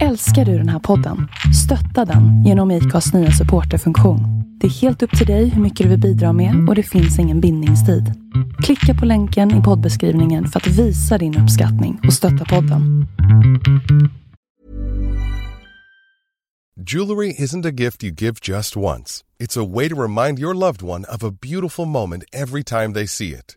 Älskar du den här podden? Stötta den genom IKAs nya supporterfunktion. Det är helt upp till dig hur mycket du vill bidra med och det finns ingen bindningstid. Klicka på länken i poddbeskrivningen för att visa din uppskattning och stötta podden. Jewelry isn't a gift you give just once. It's a way to remind your loved one of a beautiful moment every time they see it.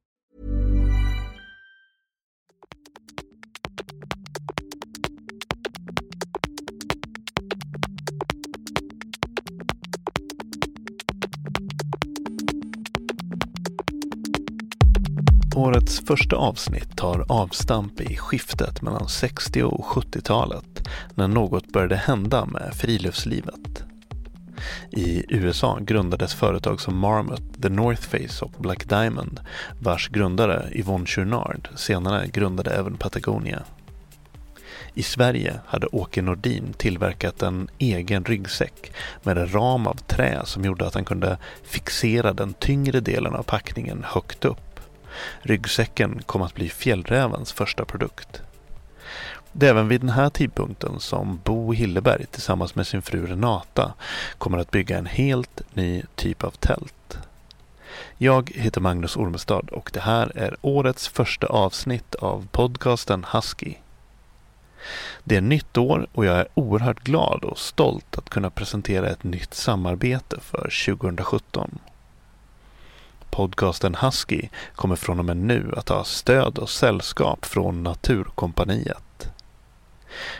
Årets första avsnitt tar avstamp i skiftet mellan 60 och 70-talet när något började hända med friluftslivet. I USA grundades företag som Marmot, The North Face och Black Diamond vars grundare Yvonne Chouinard senare grundade även Patagonia. I Sverige hade Åke Nordin tillverkat en egen ryggsäck med en ram av trä som gjorde att han kunde fixera den tyngre delen av packningen högt upp. Ryggsäcken kom att bli Fjällrävens första produkt. Det är även vid den här tidpunkten som Bo Hilleberg tillsammans med sin fru Renata kommer att bygga en helt ny typ av tält. Jag heter Magnus Ormestad och det här är årets första avsnitt av podcasten Husky. Det är nytt år och jag är oerhört glad och stolt att kunna presentera ett nytt samarbete för 2017. Podcasten Husky kommer från och med nu att ha stöd och sällskap från Naturkompaniet.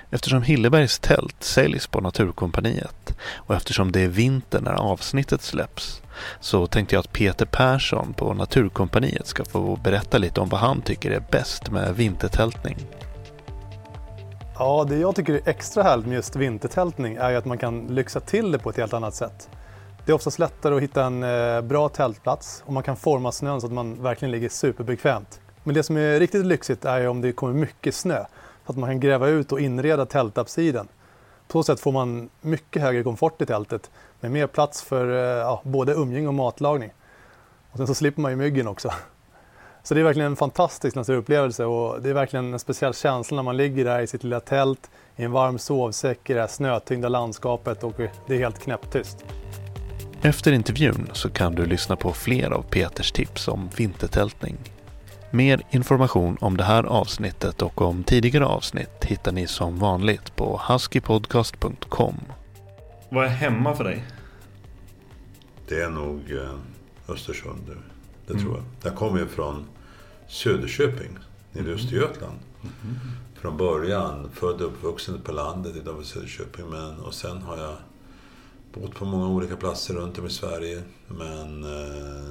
Eftersom Hillebergs tält säljs på Naturkompaniet och eftersom det är vinter när avsnittet släpps så tänkte jag att Peter Persson på Naturkompaniet ska få berätta lite om vad han tycker är bäst med vintertältning. Ja, det jag tycker är extra härligt med just vintertältning är ju att man kan lyxa till det på ett helt annat sätt. Det är oftast lättare att hitta en eh, bra tältplats och man kan forma snön så att man verkligen ligger superbekvämt. Men det som är riktigt lyxigt är ju om det kommer mycket snö. Så att man kan gräva ut och inreda tältapsiden. På så sätt får man mycket högre komfort i tältet med mer plats för eh, ja, både umgänge och matlagning. Och sen så slipper man ju myggen också. Så det är verkligen en fantastisk naturupplevelse och det är verkligen en speciell känsla när man ligger där i sitt lilla tält i en varm sovsäck i det här snötyngda landskapet och det är helt knäpptyst. Efter intervjun så kan du lyssna på fler av Peters tips om vintertältning. Mer information om det här avsnittet och om tidigare avsnitt hittar ni som vanligt på huskypodcast.com. Vad är hemma för dig? Det är nog eh, Östersund. Det, det tror jag. Jag kommer ju från Söderköping, nere i Östergötland. Från början, född och uppvuxen på landet, i Söderköping. Men, och sen har jag bott på många olika platser runt om i Sverige. Men eh,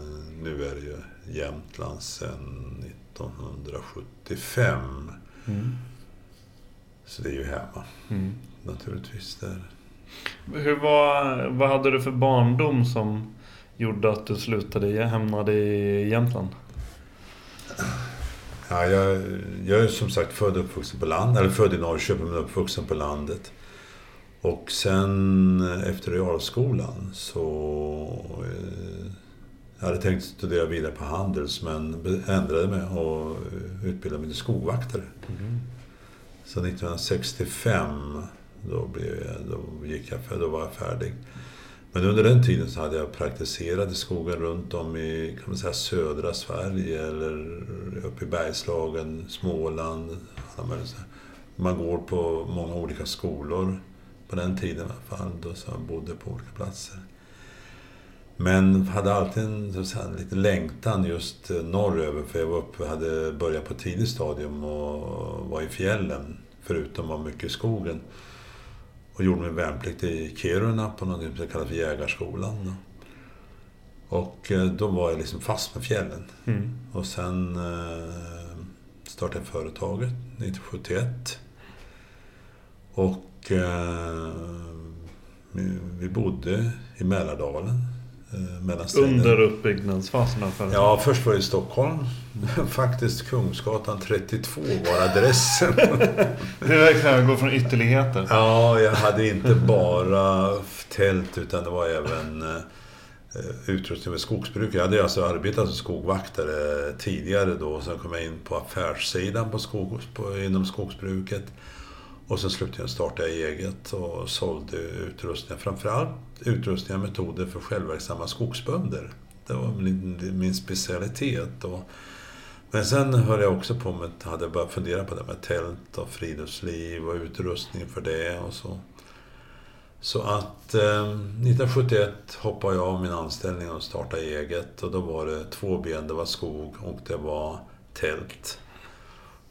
nu är det ju Jämtland sedan 1975. Så det är ju hemma. Naturligtvis. Det är det. Hur var, vad hade du för barndom som gjorde att du slutade, hamnade i Jämtland? Ja, jag, jag är som sagt född och uppvuxen på landet. Eller född i Norrköping men uppvuxen på landet. Och sen efter realskolan så... Eh, jag hade tänkt studera vidare på Handels men ändrade mig och eh, utbildade mig till skogvaktare. Så 1965 då, blev jag, då, gick jag, då var jag färdig. Men under den tiden så hade jag praktiserat i skogen runt om i kan man säga, södra Sverige eller uppe i Bergslagen, Småland. Man går på många olika skolor på den tiden i alla fall. Då så jag bodde på olika platser. Men hade alltid en, så en liten längtan just eh, norröver för jag var uppe, hade börjat på tidigt stadium och var i fjällen förutom vara mycket i skogen. Och gjorde min värnplikt i Kiruna på något som kallas för Jägarskolan. Och eh, då var jag liksom fast med fjällen. Mm. Och sen eh, startade jag företaget 1971. Och eh, vi- bodde i Mälardalen. Eh. Under uppbyggnadsfasen företaget? Ja, först var det i Stockholm. Faktiskt Kungsgatan 32 var adressen. Det är verkligen att gå från ytterligheter. Ja, jag hade inte bara tält utan det var även eh, utrustning med skogsbruk. Jag hade alltså arbetat som skogvaktare tidigare då. Sen kom jag in på affärssidan på skog, på, inom skogsbruket. Och sen slutligen startade jag eget och sålde utrustningar. Framförallt utrustningar och metoder för självverksamma skogsbönder. Det var min, min specialitet. Och, men sen höll jag också på med, hade börjat fundera på det med tält och friluftsliv och utrustning för det och så. Så att eh, 1971 hoppade jag av min anställning och startade eget och då var det två ben, det var skog och det var tält.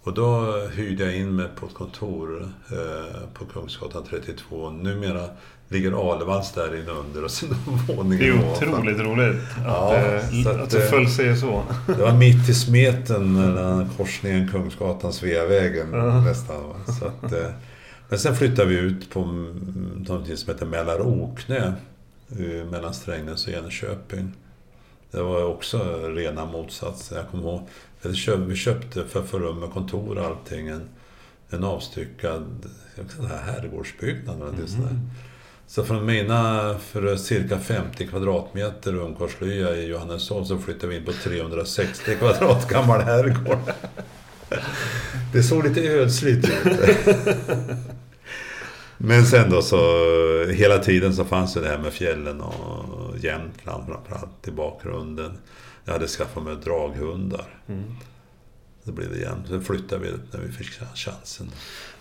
Och då hyrde jag in mig på ett kontor eh, på Kungsgatan 32. Numera ligger Alevalls där inne under och sen våningen Det är otroligt roligt att, Ja, eh, att, att det eh, föll sig så. Det var mitt i smeten mellan korsningen Kungsgatan Sveavägen Ja. nästan. Så att, eh, men sen flyttade vi ut på någonting som heter Mälaroknö. eh, Mellan Strängnäs och Jönköping. Det var också rena motsatsen. Jag kommer ihåg, vi köpte, för att få rum med kontor och allting en, en avstyckad herrgårdsbyggnad. sånt där. Så från mina för cirka 50 kvadratmeter ungkarlslya i Johanneshov så flyttade vi in på 360 kvadrat gammal herrgård. Det såg lite ödsligt ut. Men sen då så, hela tiden så fanns det det här med fjällen och Jämtland framförallt i bakgrunden. Jag hade skaffat mig draghundar. Mm. Det blev det igen. Sen flyttade vi när vi fick chansen.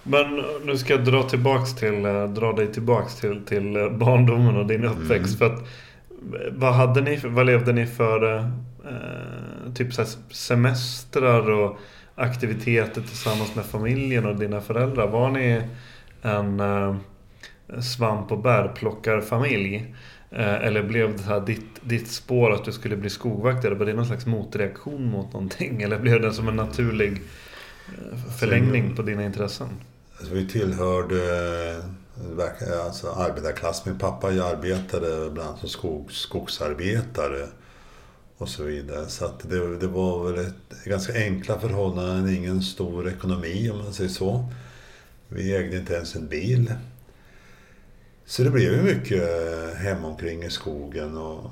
Men nu ska jag dra tillbaks till, eh, dra dig tillbaks till, till eh, barndomen och din uppväxt. Mm. För att, eh, vad, hade ni, vad levde ni för eh, typ så semestrar och aktiviteter tillsammans med familjen och dina föräldrar? Var ni en eh, svamp och bärplockarfamilj? Eh, eller blev det här ditt, ditt spår att du skulle bli skogvaktare? Var det någon slags motreaktion mot någonting? Eller blev det som en naturlig eh, förlängning på dina intressen? Alltså, vi tillhörde eh, alltså, arbetarklass. Min pappa arbetade bland annat som skog, skogsarbetare och så vidare. Så att det, det var väl ett, ganska enkla förhållanden, ingen stor ekonomi om man säger så. Vi ägde inte ens en bil. Så det blev ju mycket eh, hemomkring i skogen. Och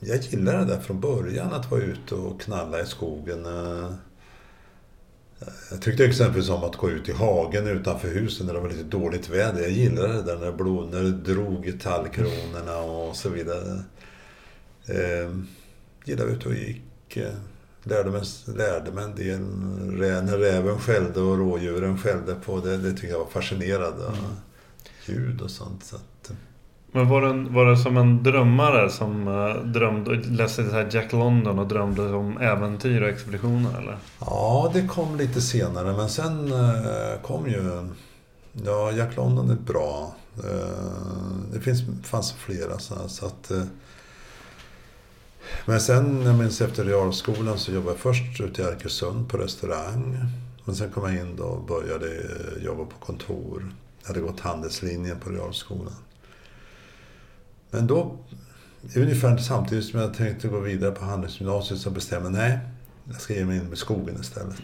jag gillade det där från början, att vara ute och knalla i skogen. Eh, jag tyckte exempelvis om att gå ut i hagen utanför husen när det var lite dåligt väder. Jag gillade det där när det, blod, när det drog i tallkronorna och så vidare. Eh, gillade ut och gick. Eh, lärde, mig, lärde mig en del. När räven skällde och rådjuren skällde på det. Det tyckte jag var fascinerande. Mm. Ljud och sånt. Så att, Men var det, var det som en drömmare som eh, drömde, läste så här Jack London och drömde om äventyr och expeditioner eller? Ja, det kom lite senare. Men sen eh, kom ju... Ja, Jack London är bra. Eh, det finns, fanns flera sådana. Så att, eh, men sen, jag minns efter realskolan så jobbade jag först ute i Arkösund på restaurang. Men sen kom jag in då och började eh, jobba på kontor. Jag hade gått handelslinjen på realskolan. Men då, ungefär samtidigt som jag tänkte gå vidare på handelsgymnasiet så bestämde jag nej, jag ska ge mig in med skogen istället.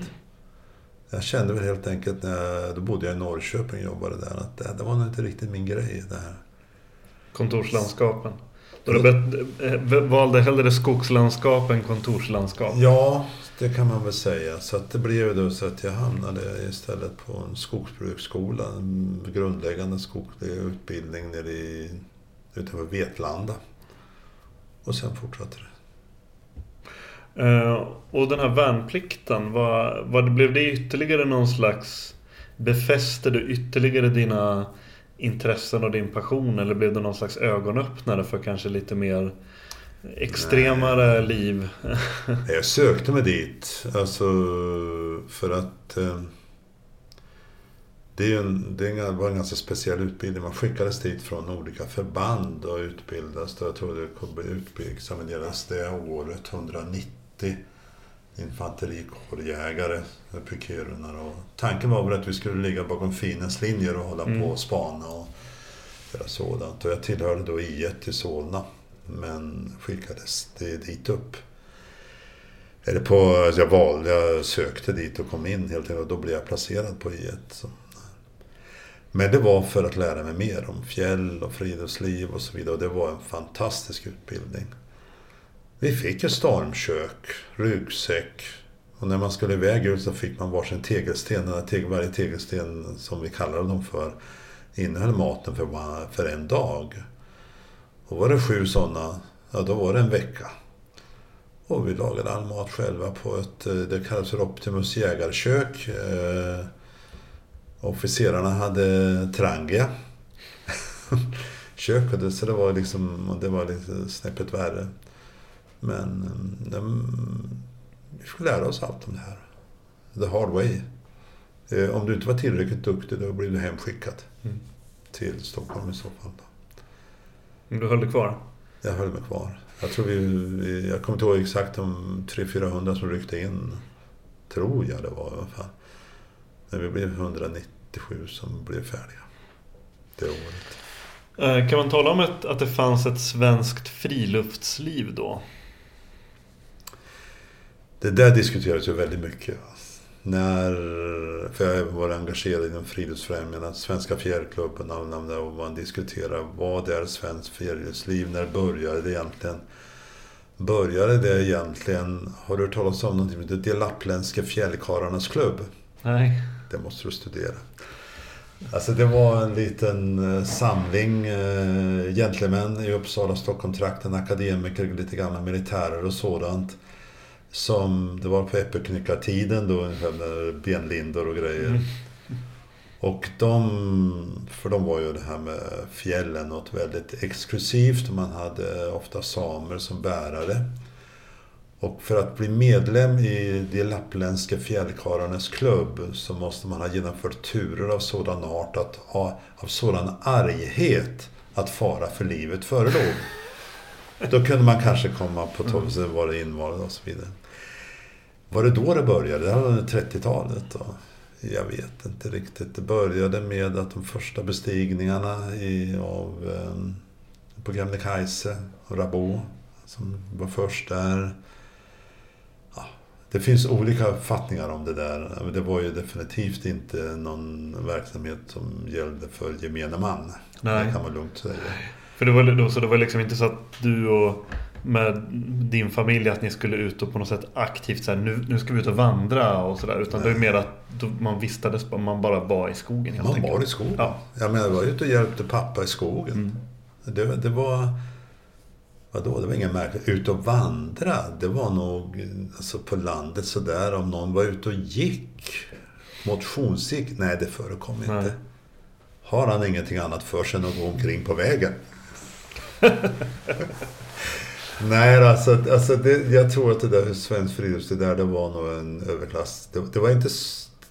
Jag kände väl helt enkelt när jag, då bodde jag i Norrköping och jobbade där, att det, det var nog inte riktigt min grej det här. Kontorslandskapen. Då du eh, valde hellre skogslandskap än kontorslandskap. Ja, det kan man väl säga. Så att det blev då så att jag hamnade istället på en skogsbruksskola, en grundläggande skoglig utbildning nere i, utanför Vetlanda. Och sen fortsatte det. Uh, och den här värnplikten, vad, vad blev det ytterligare någon slags... Befäste du ytterligare dina intressen och din passion? Eller blev det någon slags ögonöppnare för kanske lite mer extremare Nej. liv? jag sökte mig dit. Alltså för att eh, det, är en, det var en ganska speciell utbildning. Man skickades dit från olika förband och utbildades. Jag tror det examinerades det året 190 infanterikårjägare uppe i. Och tanken var väl att vi skulle ligga bakom fiendens linjer och hålla mm. på och spana och göra sådant. Och jag tillhörde då I1 i Solna. Men skickades det dit upp. Eller på, alltså jag valde, jag sökte dit och kom in helt enkelt och då blev jag placerad på I1. Men det var för att lära mig mer om fjäll och friluftsliv och så vidare. Och det var en fantastisk utbildning. Vi fick ett stormkök, ryggsäck. Och när man skulle iväg ut så fick man varsin tegelsten. Varje tegelsten, som vi kallade dem för, innehöll maten för en dag. Och var det sju sådana, ja då var det en vecka. Och vi lagade all mat själva på ett, eh, det kallas för Optimus jägarkök. Eh, officerarna hade Trangia. Köket, så det var liksom, det var lite snäppet värre. Men eh, de, vi fick lära oss allt om det här. The hard way. Eh, om du inte var tillräckligt duktig då blev du hemskickad. Mm. Till Stockholm i så fall. Men du höll dig kvar? Jag höll mig kvar. Jag tror vi, jag kommer inte ihåg exakt de 300-400 som ryckte in. Tror jag det var i alla fall. Men vi blev 197 som blev färdiga det året. Eh, kan man tala om ett, att det fanns ett svenskt friluftsliv då? Det där diskuteras ju väldigt mycket. När, för jag har varit engagerad inom Friluftsfrämjandet, Svenska Fjällklubben och man diskuterar vad är svenskt friluftsliv? När började det egentligen? Började det egentligen, har du hört talas om någonting som heter De lappländska fjällkarlarnas klubb? Nej. Det måste du studera. Alltså det var en liten eh, samling eh, gentlemän i Uppsala, Stockholm-trakten, akademiker, lite gamla militärer och sådant som, det var på äppelknyckartiden då, med benlindor och grejer. Mm. Och de, för de var ju det här med fjällen något väldigt exklusivt. Man hade ofta samer som bärare. Och för att bli medlem i de lappländska fjällkarlarnas klubb så måste man ha genomfört turer av sådan art, att, av sådan arghet att fara för livet förelåg. Då kunde man kanske komma på 12, så var det invald och så vidare. Var det då det började? Det här var 30-talet. Jag vet inte riktigt. Det började med att de första bestigningarna i, av, eh, på Kebnekaise och Rabot, som var först där. Ja, det finns olika uppfattningar om det där. Det var ju definitivt inte någon verksamhet som gällde för gemene man. Nej. Det kan man lugnt säga. För det var, så det var liksom inte så att du och med din familj att ni skulle ut och på något sätt aktivt så här, nu, nu ska vi ut och vandra och sådär. Utan det är mer att man vistades, man bara var i skogen helt Man enkelt. var i skogen. Ja. Jag menar, jag var ute och hjälpte pappa i skogen. Mm. Det, det var... Vadå, det var inget märkligt. Ut och vandra, det var nog alltså på landet sådär. Om någon var ute och gick, motionsgick, nej det förekom inte. Nej. Har han ingenting annat för sig än att gå omkring på vägen? Nej, alltså, alltså det, jag tror att det där Svensk Friluftsliv, där det var nog en överklass. Det, det var inte...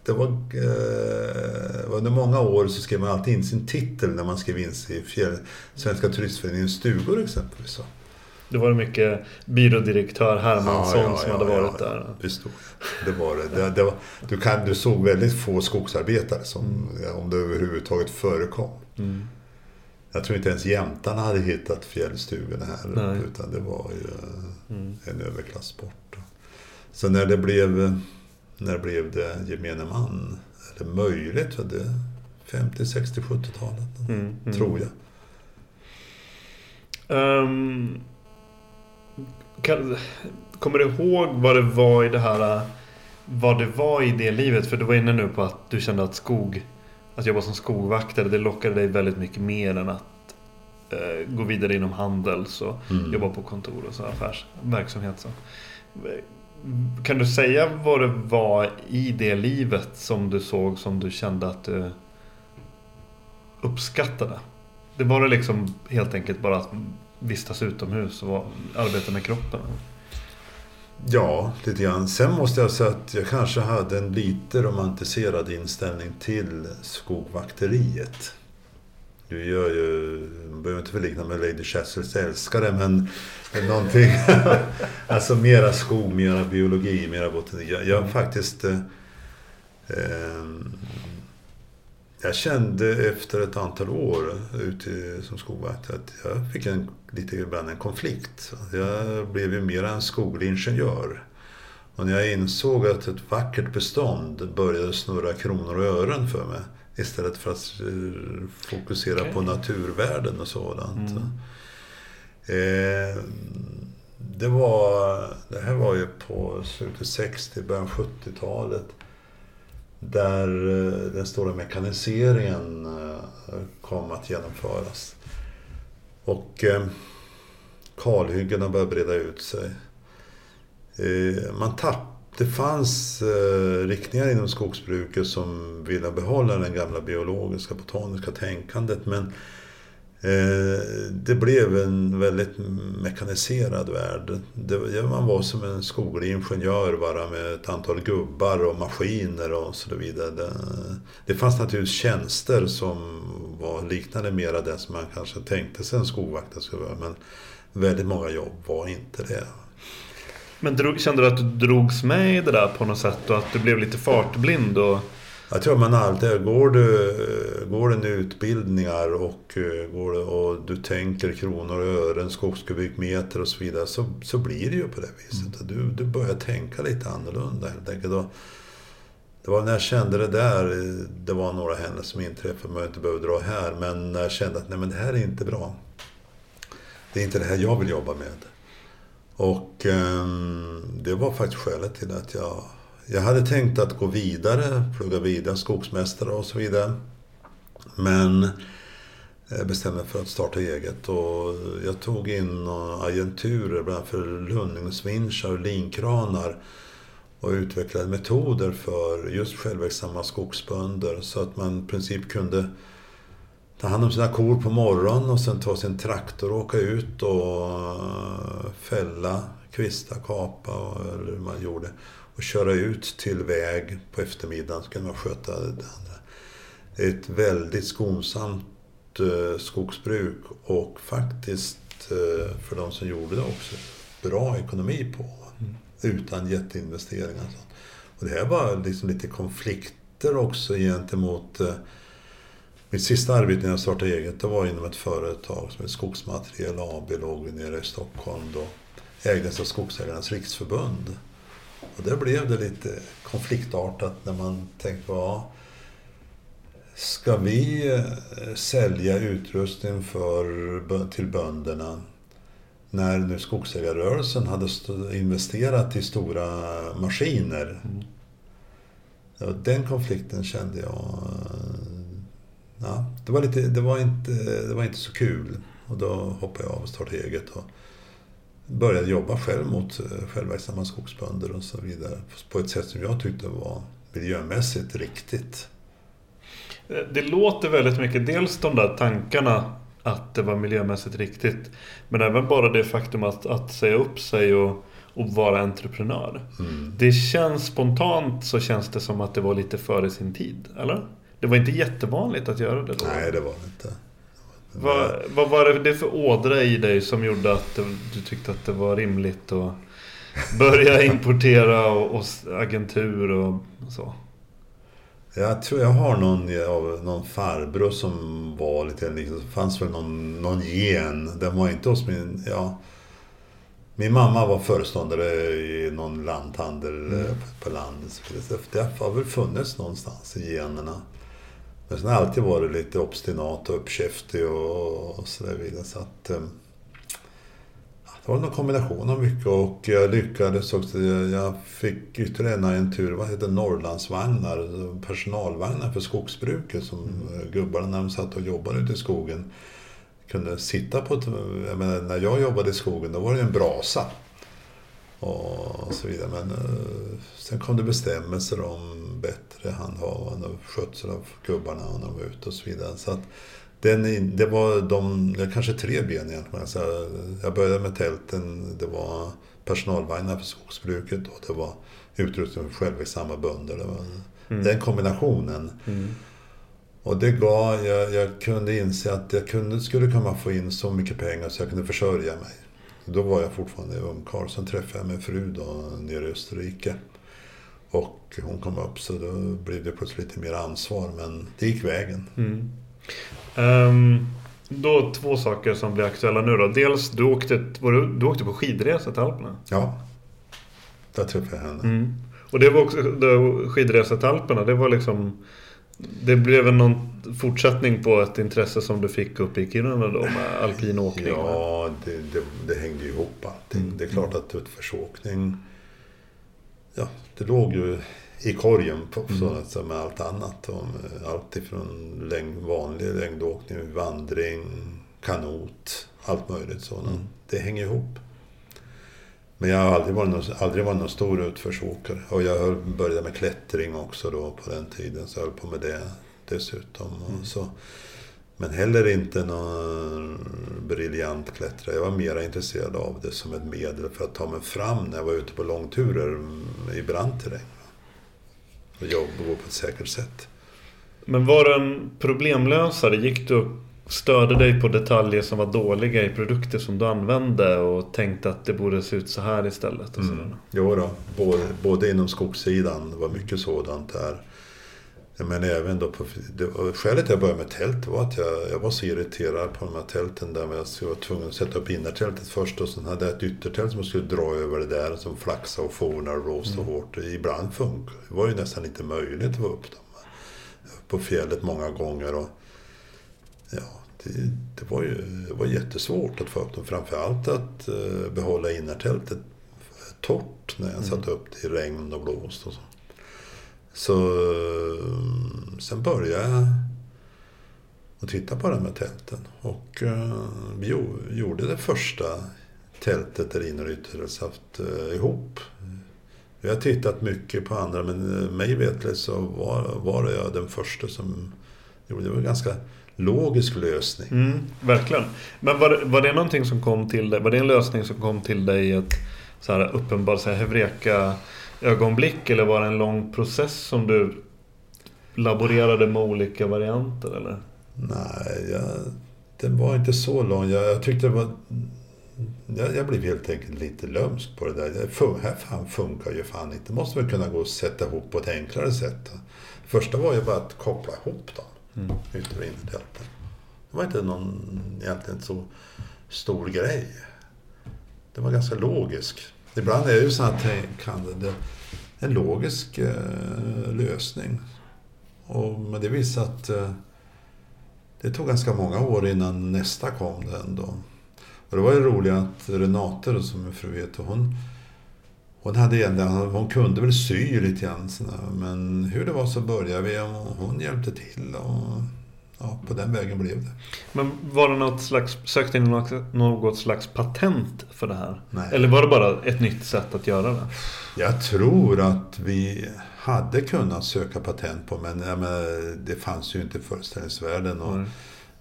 Det var, eh, under många år så skrev man alltid in sin titel när man skrev in sig i fjäll, Svenska Turistföreningens stugor exempelvis. Det var mycket byrådirektör Hermansson ja, ja, som hade varit där. Stod, det var det. det, det var, du, kan, du såg väldigt få skogsarbetare som, mm. om det överhuvudtaget förekom. Mm. Jag tror inte ens jämtarna hade hittat fjällstugorna här Nej. utan det var ju mm. en överklassport. Så när det blev, när blev det gemene man? Eller möjligt? Var det 50, 60, 70-talet? Mm, mm. Tror jag. Um, kan, kommer du ihåg vad det var i det här vad det var i det livet? För du var inne nu på att du kände att skog att jobba som skogvaktare, det lockade dig väldigt mycket mer än att eh, gå vidare inom handels och mm. jobba på kontor och så affärsverksamhet. Så. Kan du säga vad det var i det livet som du såg som du kände att du uppskattade? Det var det liksom helt enkelt bara att vistas utomhus och arbeta med kroppen? Ja, lite grann. Sen måste jag säga att jag kanske hade en lite romantiserad inställning till skogvakteriet. Du gör ju, man behöver inte förlikna med Lady Chessels älskare, men någonting. alltså mera skog, mera biologi, mera botanik. Jag, jag faktiskt... Eh, eh, jag kände efter ett antal år ute som skogvakt att jag fick en, lite ibland en konflikt. Jag blev ju mera en skoglig ingenjör. Och när jag insåg att ett vackert bestånd började snurra kronor och ören för mig istället för att eh, fokusera okay. på naturvärden och sådant. Mm. Eh, det, var, det här var ju på slutet 60, början 70-talet där eh, den stora mekaniseringen eh, kom att genomföras. Och eh, kalhyggena började breda ut sig. Man tapp, det fanns riktningar inom skogsbruket som ville behålla det gamla biologiska, botaniska tänkandet men Eh, det blev en väldigt mekaniserad värld. Det, man var som en skoglig ingenjör bara med ett antal gubbar och maskiner och så vidare. Det, det fanns naturligtvis tjänster som var liknande mera det som man kanske tänkte sig en skogvakt skulle vara. Men väldigt många jobb var inte det. Men drog, kände du att du drogs med i det där på något sätt och att du blev lite fartblind? Och jag tror man alltid, går du, går du utbildningar och, eh, går du, och du tänker kronor och ören, skogskubikmeter och så vidare så, så blir det ju på det viset. Mm. Du, du börjar tänka lite annorlunda helt enkelt. Och det var när jag kände det där, det var några händelser som inträffade, man inte behöver dra här, men när jag kände att nej men det här är inte bra. Det är inte det här jag vill jobba med. Och um, det var faktiskt skälet till att jag jag hade tänkt att gå vidare, plugga vidare, skogsmästare och så vidare. Men jag bestämde mig för att starta eget och jag tog in agenturer, bland annat för lundningsvinschar och linkranar och utvecklade metoder för just självverksamma skogsbönder så att man i princip kunde ta hand om sina kor på morgonen och sen ta sin traktor och åka ut och fälla, kvista, kapa eller hur man gjorde och köra ut till väg på eftermiddagen så kunde man sköta det andra. Det är ett väldigt skonsamt eh, skogsbruk och faktiskt eh, för de som gjorde det också bra ekonomi på. Mm. Utan jätteinvesteringar. Och det här var liksom lite konflikter också gentemot eh, mitt sista arbete när jag startade eget, det var inom ett företag som är Skogsmateriel AB, låg nere i Stockholm då. Ägdes av Skogsägarnas riksförbund. Och där blev det lite konfliktartat när man tänkte, ja, ska vi eh, sälja utrustning för, till bönderna när nu skogsägarrörelsen hade investerat i stora maskiner? Mm. Ja, den konflikten kände jag... Ja, det, var lite, det, var inte, det var inte så kul. Och då hoppade jag av och startade eget. Och, började jobba själv mot eh, självverksamma skogsbönder och så vidare. På ett sätt som jag tyckte var miljömässigt riktigt. Eh, det låter väldigt mycket, dels de där tankarna att det var miljömässigt riktigt. Men även bara det faktum att, att säga upp sig och, och vara entreprenör. Mm. Det känns spontant så känns det som att det var lite före sin tid, eller? Det var inte jättevanligt att göra det då? Nej, det var det inte. Vad, vad var det för ådra i dig som gjorde att du tyckte att det var rimligt att börja importera och, och agentur och så? Jag tror jag har någon, någon farbror som var lite liksom, fanns väl någon, någon gen. Den var inte hos min, ja. Min mamma var föreståndare i någon lanthandel mm. Eh, på landet. Det har väl funnits någonstans i generna. Men sen har jag alltid varit lite obstinat och uppkäftig och, och sådär vidare. Så att, eh, det var en kombination av mycket och jag lyckades också. Jag fick ytterligare en agentur, vad heter Norrlandsvagnar, personalvagnar för skogsbruket som mm. gubbarna när de satt och jobbade ute i skogen kunde sitta på. Jag menar, när jag jobbade i skogen då var det en brasa. Och så vidare. Men uh, sen kom det bestämmelser om bättre handhavande och skötsel av gubbarna när de var ute och så vidare. Så att den, det var de, kanske tre ben egentligen. Så jag började med tälten, det var personalvagnar för skogsbruket och det var utrustning för självverksamma bönder. Det var mm. Den kombinationen. Mm. Och det gav, jag, jag, kunde inse att jag kunde, skulle kunna få in så mycket pengar så jag kunde försörja mig. Då var jag fortfarande ungkarl. Sen träffade jag min fru då, nere i Österrike. Och hon kom upp så då blev det plötsligt lite mer ansvar. Men det gick vägen. Mm. Um, då två saker som blir aktuella nu då. Dels, du åkte, du, du åkte på skidresa till Alperna. Ja, där träffade jag henne. Mm. Och det var också, då, skidresa till Alperna, det var liksom... Det blev en någon fortsättning på ett intresse som du fick upp i Kiruna då med alpin åkning? Ja, det, det, det hängde ihop allting. Mm. Det är klart att utförsåkning... Ja, det låg ju i korgen på mm. som med allt annat. Om allt ifrån längd, vanlig längdåkning, vandring, kanot, allt möjligt sådant. Mm. Det hänger ihop. Men jag har aldrig varit någon, aldrig varit någon stor utförsåkare. Och jag började med klättring också då på den tiden. Så jag höll på med det dessutom. Mm. Så. Men heller inte någon briljant klättrare. Jag var mer intresserad av det som ett medel för att ta mig fram när jag var ute på långturer i brant terräng och jobba på ett säkert sätt. Men var du en problemlösare? Gick du och störde dig på detaljer som var dåliga i produkter som du använde och tänkte att det borde se ut så här istället? Och mm. Jo då, både, både inom skogssidan, det var mycket sådant där. Men även då på, det, skälet jag började med tält var att jag, jag var så irriterad på de här tälten där jag var tvungen att sätta upp innertältet först och sen hade jag ett yttertält som jag skulle dra över det där som flaxade och fornade och blåste mm. hårt. Ibland funkade det. var ju nästan inte möjligt att få upp dem på fjället många gånger. Och, ja, det, det, var ju det var jättesvårt att få upp dem. Framförallt att uh, behålla innertältet torrt när jag mm. satte upp det i regn och blåst och så. Så sen började jag att titta på de här tälten. Och uh, vi gjorde det första tältet där inre och ytterhetssaft uh, ihop. Vi har tittat mycket på andra men mig vetligt så var, var jag den första som gjorde det. Det var ganska logisk lösning. Mm, verkligen. Men var, var det någonting som kom till dig? Var det en lösning som kom till dig? Ett så här uppenbart så här hevreka ögonblick eller var det en lång process som du laborerade med olika varianter eller? Nej, jag, den var inte så lång. Jag, jag tyckte det var... Jag, jag, blev helt enkelt lite lömsk på det där. Det här fan funkar ju fan inte. Det måste väl kunna gå att sätta ihop på ett enklare sätt. Första var ju bara att koppla ihop dem. Mm. Yttre och innertälten. Det var inte någon egentligen så stor grej. Det var ganska logiskt. Ibland är det ju så tänkande en logisk eh, lösning. Och, men det visar att eh, det tog ganska många år innan nästa kom det ändå. Och det var ju roligt att Renate, som är fru heter hon, hon, hade egentligen, hon kunde väl sy lite grann. Men hur det var så började vi och hon hjälpte till. Och, ja, på den vägen blev det. Men var det något slags, sökte ni något slags patent för det här? Nej. Eller var det bara ett nytt sätt att göra det? Jag tror att vi hade kunnat söka patent på men ja, men det fanns ju inte i föreställningsvärlden. Och mm.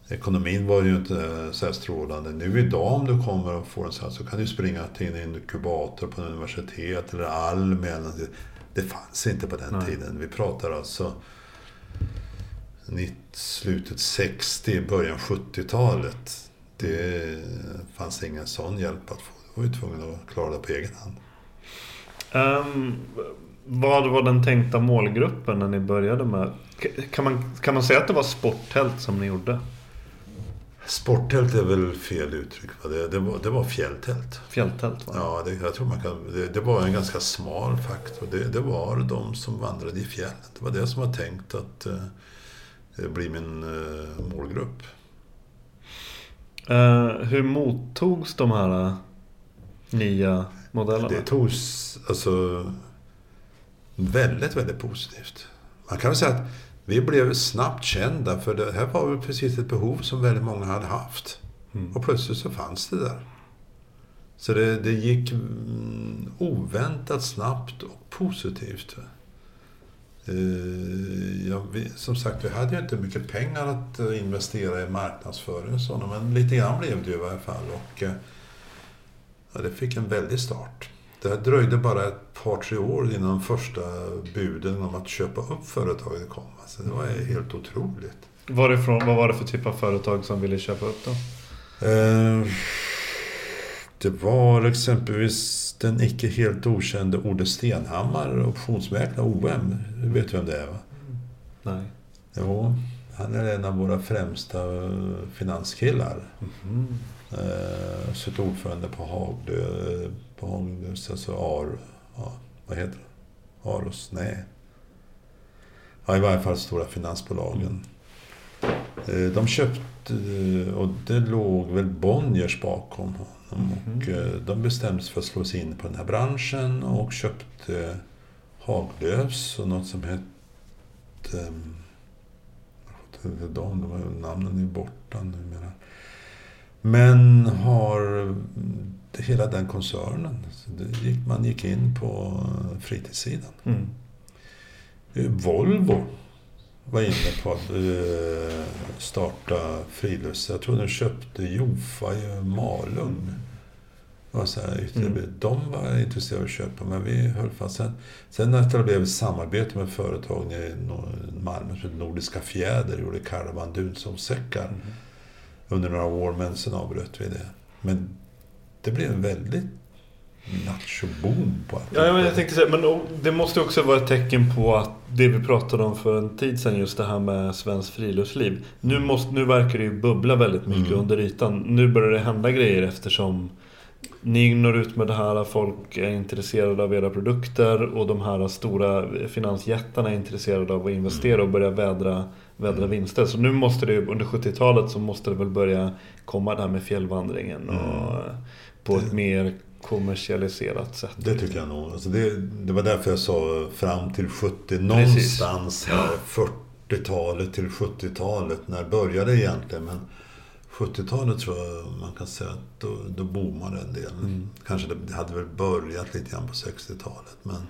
Ekonomin var ju inte så strålande. Nu idag om du kommer och får en sån så kan du springa till en inkubator på en universitet eller Alm. Det fanns inte på den Nej. tiden. Vi pratar alltså slutet 60, början 70-talet. Det fanns ingen sån hjälp att få. Du var ju tvungen att klara det på egen hand. Um, vad var den tänkta målgruppen när ni började med? Kan man, kan man säga att det var sporttält som ni gjorde? Sporttält är väl fel uttryck. Det, det, var, det var fjälltält. Fjälltält? Va? Ja, det, jag tror man kan, det, det, var en ganska smal faktor. Det, det var de som vandrade i fjällen. Det var det som var tänkt att uh, bli min uh, målgrupp. Uh, hur mottogs de här nya modellerna? Det togs alltså väldigt, väldigt positivt. Man kan väl säga att vi blev snabbt kända för det här var väl precis ett behov som väldigt många hade haft. Mm. Och plötsligt så fanns det där. Så det, det gick mm, oväntat snabbt och positivt. Eh, ja, vi, som sagt, vi hade ju inte mycket pengar att eh, investera i marknadsföring och sådant, men lite grann blev det ju i varje fall. Och, eh, ja, det fick en väldig start. Det dröjde bara ett par, tre år innan första buden om att köpa upp företaget kom. Alltså, det var helt otroligt. Varifrån, vad var det för typ av företag som ville köpa upp då? Eh, det var exempelvis den icke helt okände Olle Stenhammar, optionsmäklare, OM. Du vet vem det är va? Nej. Jo, han är en av våra främsta finanskillar. Mm. Eh, suttit ordförande på Haglö, på Haglös, alltså Ar, ja, vad heter det? Aros? Nej. Ja, i varje fall stora finansbolagen. Eh, de köpte, och det låg väl Bonniers bakom honom. Och eh, de bestämde sig för att slå sig in på den här branschen och köpte Haglöfs och något som hette... de, de var- namnen är borta numera. Men har hela den koncernen. Det gick, man gick in på fritidssidan. Mm. Eh, Volvo var inne på att eh, starta frilufts... Jag tror de köpte Jofa i Malung. Det var så här, Mm. De var intresserade av att köpa, men vi höll fast. Sen, sen etablerade vi ett samarbete med företag i Malmö som Nordiska Fjäder. Gjorde Caravan dunsovsäckar Mm. under några år, men sen avbröt vi det. Men det blev en väldigt nacho-boom på allt. Ja, men jag tänkte säga, men det måste också vara ett tecken på att det vi pratade om för en tid sedan, just det här med svenskt friluftsliv. Nu, måste, nu verkar det ju bubbla väldigt mycket Mm. under ytan. Nu börjar det hända grejer eftersom ni når ut med det här, folk är intresserade av era produkter och de här stora finansjättarna är intresserade av att investera och börja vädra, vädra vinster. Så nu måste det, under 70-talet så måste det väl börja komma det här med fjällvandringen och på ett mer kommersialiserat sätt. Det tycker jag nog. Alltså det, det var därför jag sa fram till 70, någonstans här, 40-talet till 70-talet. När började det egentligen? Men 70-talet tror jag man kan säga att då, då boomade en del. Mm. Kanske det hade väl börjat lite grann på 60-talet. Men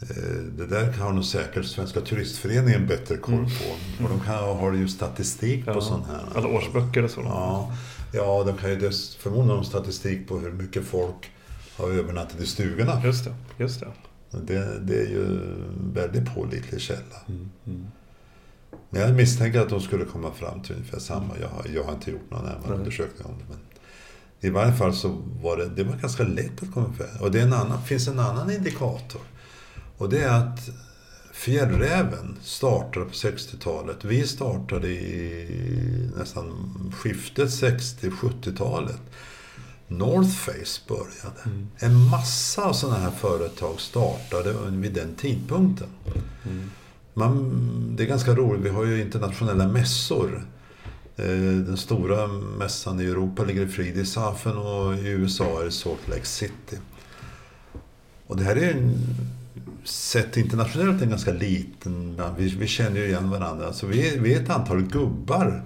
eh, det där har nog säkert Svenska Turistföreningen bättre koll på. Och de kan, har ju statistik på Mm. Ja, sån här. Alla årsböcker och så. Ja, ja de kan ju förmodligen ha statistik på hur mycket folk har övernattat i stugorna. Just det, just det. Det, det är ju en väldigt pålitlig källa. Mm, Men jag misstänker att de skulle komma fram till ungefär samma. Jag har, jag har inte gjort någon närmare Nej. undersökning om det. Men I varje fall så var det, det var ganska lätt att komma fram. Och det en annan, finns en annan indikator. Och det är att Fjällräven startade på 60-talet. Vi startade i nästan skiftet 60-70-talet. North Face började. En massa av sådana här företag startade vid den tidpunkten. Man, det är ganska roligt, vi har ju internationella mässor. Eh, Den stora mässan i Europa ligger i Friedrichshafen och i USA är det Salt Lake City. Och det här är en, sett internationellt en ganska liten, vi, vi känner ju igen varandra. Alltså vi, vi är ett antal gubbar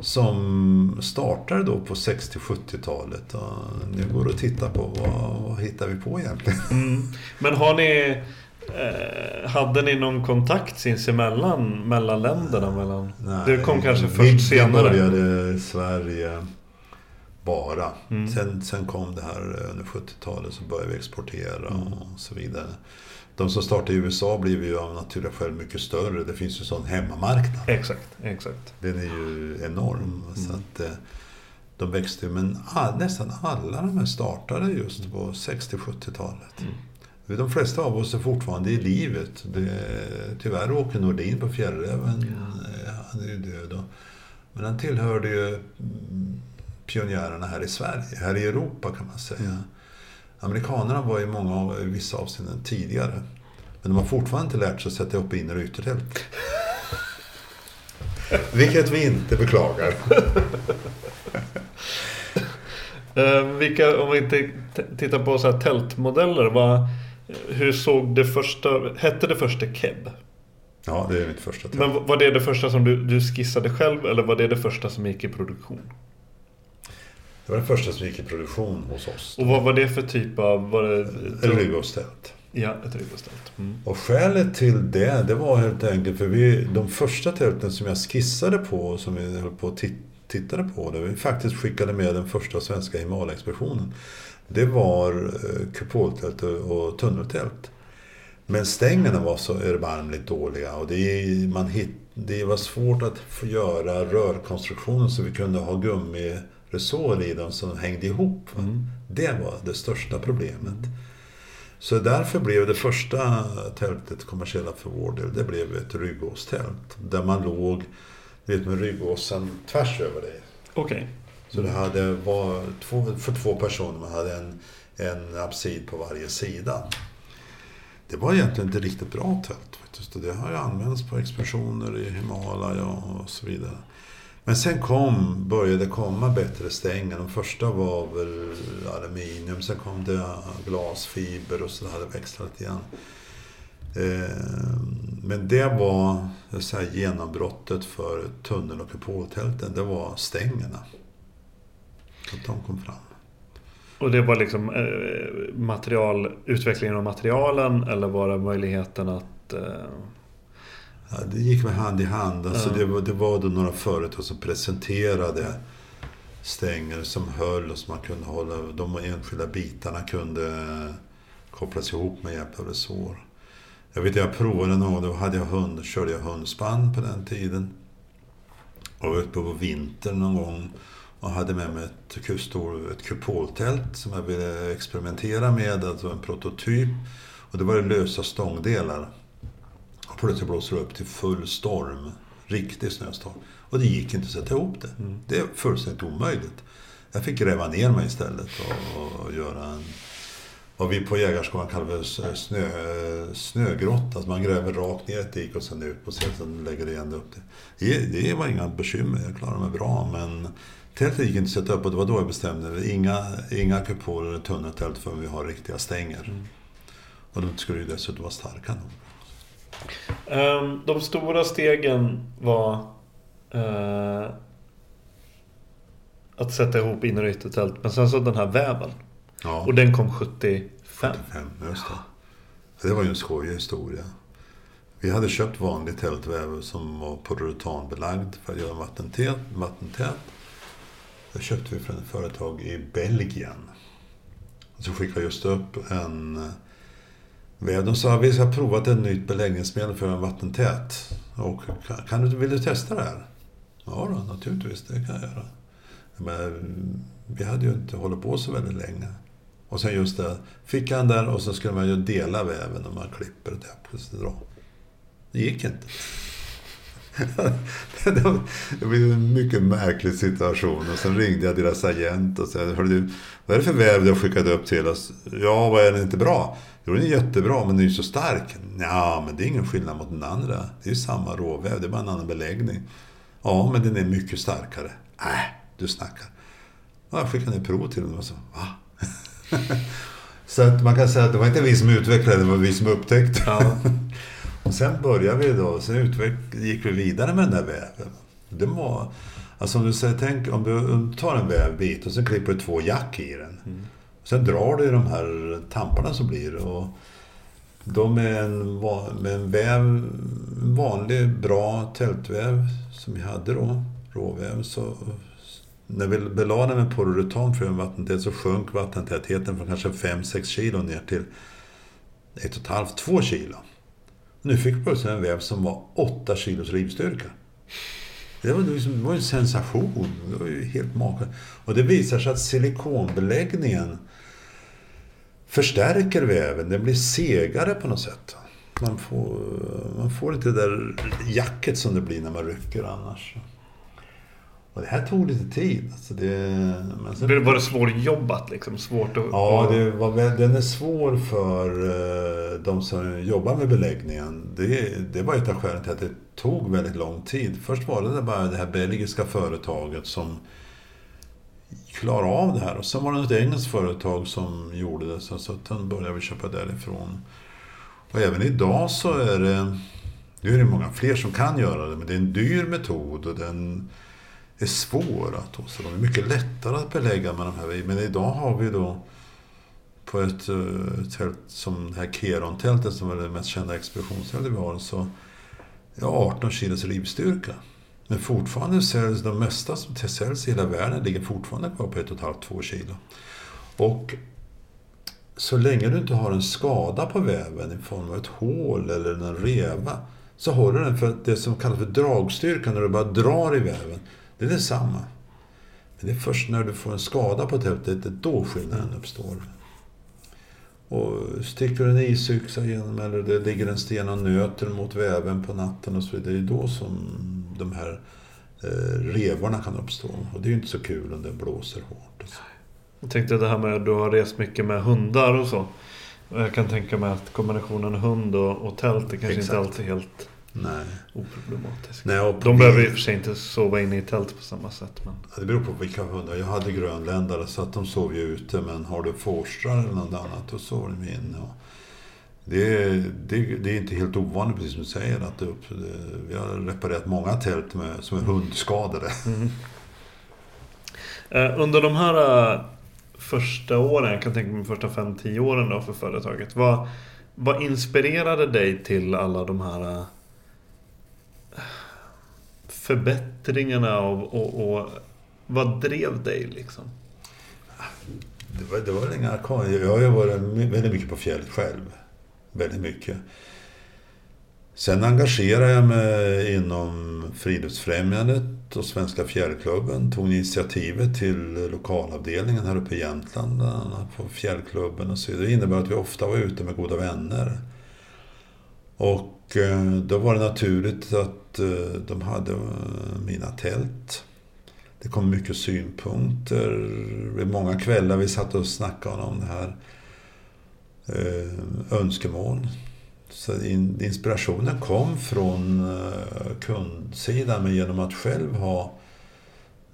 som startade då på 60-70-talet. Och nu går det att titta på vad, vad hittar vi på egentligen. Mm. Men har ni... Eh, hade ni någon kontakt sinsemellan, mellan länderna? Mellan... det kom kanske först vi, senare? Vi började Sverige bara. Mm. Sen, sen kom det här under 70-talet så började vi exportera Mm. och så vidare. De som startade i USA blev ju av naturliga skäl mycket större. Det finns ju sån hemmamarknad. Exakt, exakt. Den är ju enorm. Mm. Så att, eh, de växte. Men all, nästan alla de här startade just på 60-70-talet. Mm. De flesta av oss är fortfarande i livet. Det, tyvärr Åke Nordin på Fjällräven, eh, han är ju död. Och, men han tillhörde ju mm, pionjärerna här i Sverige, här i Europa kan man säga. Amerikanerna var i många av- i vissa avseenden tidigare. Men de har fortfarande inte lärt sig att sätta upp inner och yttertält. Vilket vi inte beklagar. Eh, vilka, om vi tittar på så tältmodeller. Vad, hur såg det första... Hette det första Keb? Ja, det är mitt första tält. Men var det det första som du, du skissade själv eller var det det första som gick i produktion? Det var den första som gick i produktion hos oss. Och vad var det för typ av... Var det, Ett ryggårdstält. Ja, ett ryggårdstält. Mm. Och skälet till det, det var helt enkelt för vi, de första tälten som jag skissade på, som vi höll på och tit- tittade på, där vi faktiskt skickade med den första svenska Himalaya-expeditionen. Det var eh, kupoltält och, tunneltält. Men stängerna var så erbarmligt dåliga och det, man hit, det var svårt att få göra rörkonstruktionen så vi kunde ha gummiresår i dem som hängde ihop. va. Det var det största problemet. Så därför blev det första tältet kommersiella för vår del, det blev ett ryggåstält. Där man låg vet, med ryggåsen tvärs över dig. Okej. Så det hade, var två, för två personer, man hade en, en absid på varje sida. Det var egentligen ett riktigt bra tält faktiskt. Och det har ju använts på expeditioner i Himalaya och så vidare. Men sen kom, började det komma bättre stänger. De första var väl aluminium, sen kom det glasfiber och så det hade växlat lite grann. Eh, men det var så här, genombrottet för tunnel och kupoltälten. Det var stängerna. Att de kom fram. Och det var liksom eh, material, utvecklingen av materialen eller var det möjligheten att... Eh, Eh, Ja, det gick med hand i hand. Alltså det, var, det var då några företag som presenterade stänger som höll och som man kunde hålla. De enskilda bitarna kunde kopplas ihop med hjälp av resår. Jag vet jag provade någon gång, då hade jag hund, körde jag hundspann på den tiden. Och var ute på vintern någon gång och hade med mig ett, kustor, ett kupoltält som jag ville experimentera med, alltså en prototyp. Och det var det lösa stångdelar. Och plötsligt blåser det upp till full storm. Riktig snöstorm. Och det gick inte att sätta ihop det. Det är fullständigt omöjligt. Jag fick gräva ner mig istället och, och göra en... Vad vi på jägarskolan kallar för snö, snögrotta. Alltså man gräver rakt ner ett dik och sen ut på sidan och lägger igen upp det. det. Det var inga bekymmer, jag klarade mig bra. Men tältet gick inte att sätta upp och det var då jag bestämde mig. Inga, inga kupoler eller tunneltält förrän vi har riktiga stänger. Och de skulle ju dessutom vara starka nog. Ehm, de stora stegen var eh, att sätta ihop inre och yttre tält. Men sen så den här väven. Ja. Och den kom 75. 75, just det. Det var ju en skojig historia. Vi hade köpt vanlig tältväv som var polyuretanbelagd för att göra vattentät. vattentät. Det köpte vi från ett företag i Belgien. Och så skickade jag just upp en med. De sa vi ska prova ett nytt beläggningsmedel för en vattentät. Och kan, kan du, vill du testa det här? Ja då, naturligtvis, det kan jag göra. Men vi hade ju inte hållit på så väldigt länge. Och sen just det, fickan där och så skulle man ju dela väven när man klipper det. Så dra. Det gick inte. det blev en mycket märklig situation. Och sen ringde jag deras agent och sa, du, vad är det för väv du har skickat upp till oss? Ja, vad är den inte bra? Jo, den är jättebra, men den är ju så stark. Ja, men det är ingen skillnad mot den andra. Det är ju samma råväv, det är bara en annan beläggning. Ja, men den är mycket starkare. Nej, du snackar. Ja, jag skickade ner prov till dem och så, va? så att man kan säga att det var inte vi som utvecklade, det var vi som upptäckte. Ja. och sen började vi då, sen utveck- gick vi vidare med den där väven. Det var, alltså om du säger, tänk om du, tar en vävbit och sen klipper du två jack i den. Sen drar du i de här tamparna som blir och de är en, med en väv, en vanlig bra tältväv som vi hade då, råväv, så när vi belade med polyuretan för en vattentät så sjönk vattentätheten från kanske 5-6 kilo ner till 1,5-2 kilo. Nu fick vi plötsligt en väv som var 8 kilos rivstyrka. Det var, liksom, det var ju en sensation. Det var ju helt makalöst. Och det visar sig att silikonbeläggningen förstärker väven. Den blir segare på något sätt. Man får, man får inte det där jacket som det blir när man rycker annars. Och det här tog lite tid. Alltså det, men sen, Det var det svårjobbat liksom? Svårt att... Ja, det var, den är svår för eh, de som jobbar med beläggningen. Det, det var ett av skälen till att det tog väldigt lång tid. Först var det bara det här belgiska företaget som klara av det här. Och sen var det ett engelskt företag som gjorde det. Så, så sen började vi köpa därifrån. Och även idag så är det... Nu är det många fler som kan göra det, men det är en dyr metod och den är svår att åstadkomma. Det är mycket lättare att belägga med de här. Men idag har vi då på ett eh, tält som det här Keron-tältet som är det mest kända expeditionstältet vi har. Så ja, 18 kilos rivstyrka. Men fortfarande säljs de mesta som säljs i hela världen ligger fortfarande kvar på 1,5-2 kilo. Och så länge du inte har en skada på väven i form av ett hål eller en reva så håller den för det som kallas för dragstyrka när du bara drar i väven. Det är detsamma. Men det är först när du får en skada på tältet, det är då skillnaden uppstår. Och sticker en isyxa igenom eller det ligger en sten och nöter mot väven på natten och så vidare. Det är då som de här eh, revorna kan uppstå. Och det är ju inte så kul om det blåser hårt. Jag tänkte det här med att du har rest mycket med hundar och så. Jag kan tänka mig att kombinationen hund och, och tält är kanske Exakt. inte alltid helt Nej. oproblematisk. Nej, De behöver i och för sig inte sova inne i tält på samma sätt. Men... det beror på vilka hundar. Jag hade grönländare så att de sov ju ute. Men har du forstrar eller något annat då sover de inne. Och det, är, det, det, är inte helt ovanligt, precis som du säger. Att det, vi har reparerat många tält med, som är hundskadade. Mm. Eh, under de här eh, första åren, jag kan tänka mig första 5-10 åren då för företaget. Vad, vad inspirerade dig till alla de här äh, förbättringarna och, och, och vad drev dig liksom? Det var, det var inga Jag har varit väldigt mycket på fjället själv. Väldigt mycket. Sen engagerade jag mig inom Friluftsfrämjandet och Svenska Fjällklubben. Tog initiativet till lokalavdelningen här uppe i Jämtland, på Fjällklubben och så Det innebär att vi ofta var ute med goda vänner. Och eh, då var det naturligt att eh, de hade eh, mina tält. Det kom mycket synpunkter. Det var många kvällar vi satt och snackade om det här. Önskemål så inspirationen kom från eh, kundsidan men genom att själv ha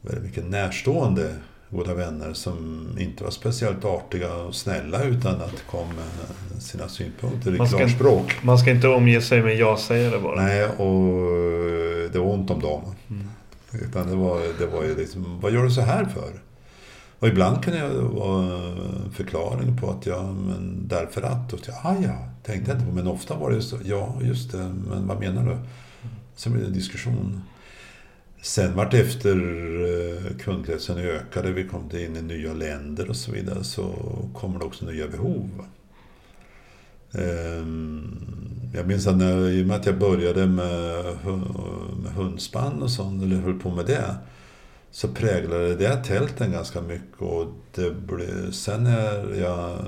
väldigt mycket närstående goda vänner som inte var speciellt artiga och snälla utan att kom med sina synpunkter i klarspråk. Man ska inte omge sig med ja-sägare bara. Nej, och det var ont om dem. Mm. Utan det var, det var ju liksom, vad gör du så här för? Och ibland kan jag vara förklaring på att jag, men därför att. Och jag, ah, ja, tänkte jag inte på. Men ofta var det så, ja just det, men vad menar du? Sen blev det diskussion. Sen vart efter eh, kundkretsen ökade, vi kom in i nya länder och så vidare, så kommer det också nya behov. Ehm, jag minns att när, i och med att jag började med hundspann och sånt, eller höll på med det, så präglade det tälten ganska mycket. Och det blev, sen när jag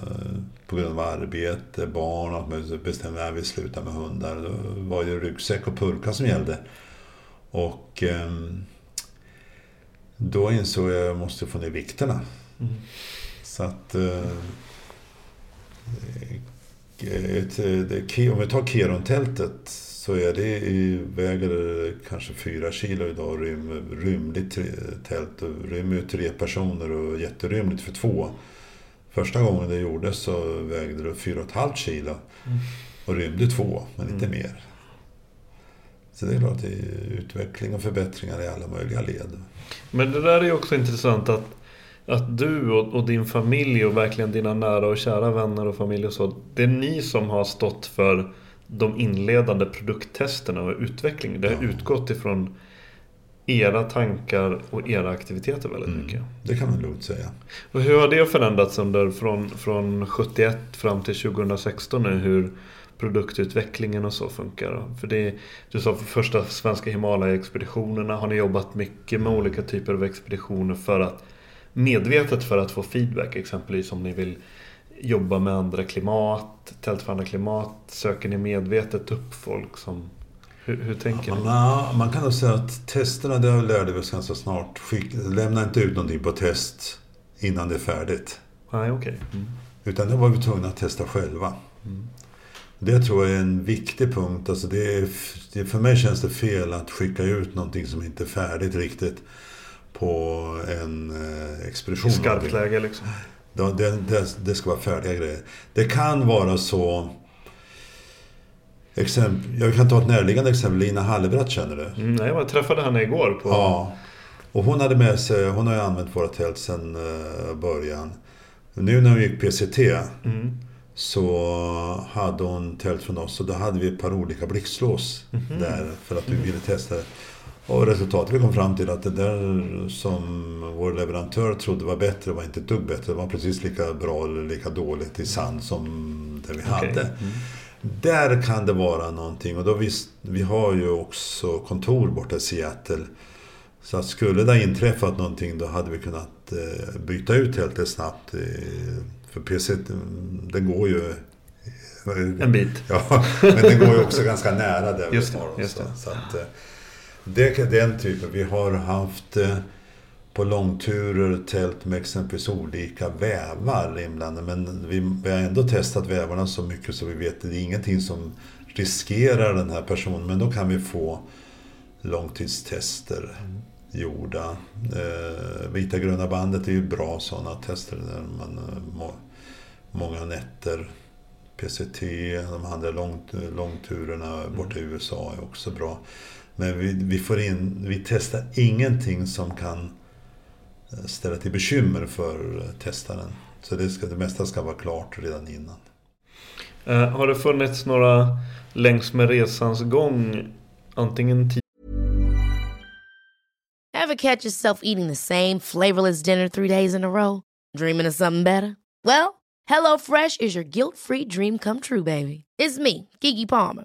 på grund av arbete, barn och bestämde att vi sluta med hundar. Då var det ryggsäck och pulka som gällde. Och eh, då insåg jag att jag måste få ner vikterna. Mm. Så att... Eh, ett, ett, om vi tar Keron-tältet så är det i, väger kanske fyra kilo idag. Rym, rymligt tält. Rymmer ju tre personer och jätterymligt för två. Första gången det gjordes så vägde det fyra och ett halvt kilo. Mm. Och rymde två, men inte mm. mer. Så det är klart, det är utveckling och förbättringar i alla möjliga led. Men det där är ju också intressant att, att du och, och, din familj och verkligen dina nära och kära vänner och familj och så. Det är ni som har stått för de inledande produkttesterna och utvecklingen. Det har ja. utgått ifrån era tankar och era aktiviteter väldigt mm, mycket. Det kan man lugnt säga. Och hur har det förändrats under från, från 71 fram till 2016 nu? Hur produktutvecklingen och så funkar? För det, du sa för första svenska Himalaya-expeditionerna har ni jobbat mycket med olika typer av expeditioner för att medvetet för att få feedback exempelvis om ni vill jobba med andra klimat, tält för andra klimat? Söker ni medvetet upp folk som... Hur, hur tänker ni? Ja, man kan nog säga att testerna, det lärde vi oss ganska snart. Skick, lämna inte ut någonting på test innan det är färdigt. Nej, okay. Mm. Utan det var vi tvungna att testa själva. Mm. Det tror jag är en viktig punkt. Alltså det är, det, för mig känns det fel att skicka ut någonting som inte är färdigt riktigt på en eh, expedition. I skarpt läge liksom. Det, det, det, ska vara färdiga grejer. Det kan vara så... Exempel, jag kan ta ett närliggande exempel. Lina Hallebratt känner du? Mm, jag träffade henne igår. På... Ja. Och hon hade med sig, hon har ju använt våra tält sedan uh, början. Nu när hon gick PCT mm. så hade hon tält från oss och då hade vi ett par olika blixtlås mm. där för att vi ville testa det. Och resultatet vi kom fram till att det där som vår leverantör trodde var bättre var inte ett dugg bättre. Det var precis lika bra eller lika dåligt i sand som det vi okay. hade. Mm. Där kan det vara någonting. Och då vi, vi har ju också kontor borta i Seattle. Så att skulle det ha inträffat någonting då hade vi kunnat eh, byta ut tältet snabbt. Eh, för PC den går ju... En bit. Ja, men den går ju också ganska nära där just vi har. Just det. Så att, eh, det är den typen. Vi har haft eh, på långturer tält med exempelvis olika vävar inblandade. Men vi, vi, har ändå testat vävarna så mycket så vi vet att det är ingenting som riskerar den här personen. Men då kan vi få långtidstester mm. gjorda. Eh, Vita gröna bandet är ju bra sådana tester. Där man, eh, må, många nätter. PCT, de andra långt, långturerna mm. borta i USA är också bra. Men vi, vi, får in, vi testar ingenting som kan eh, ställa till bekymmer för eh, testaren. Så det, ska, det mesta ska vara klart redan innan. Uh, har det funnits några längs med resans gång, antingen Have catch yourself eating the same flavorless dinner three days in a row? Dreaming of something better? Well, hello fresh is your guilt free dream come true baby. It's me, Gigi Palmer.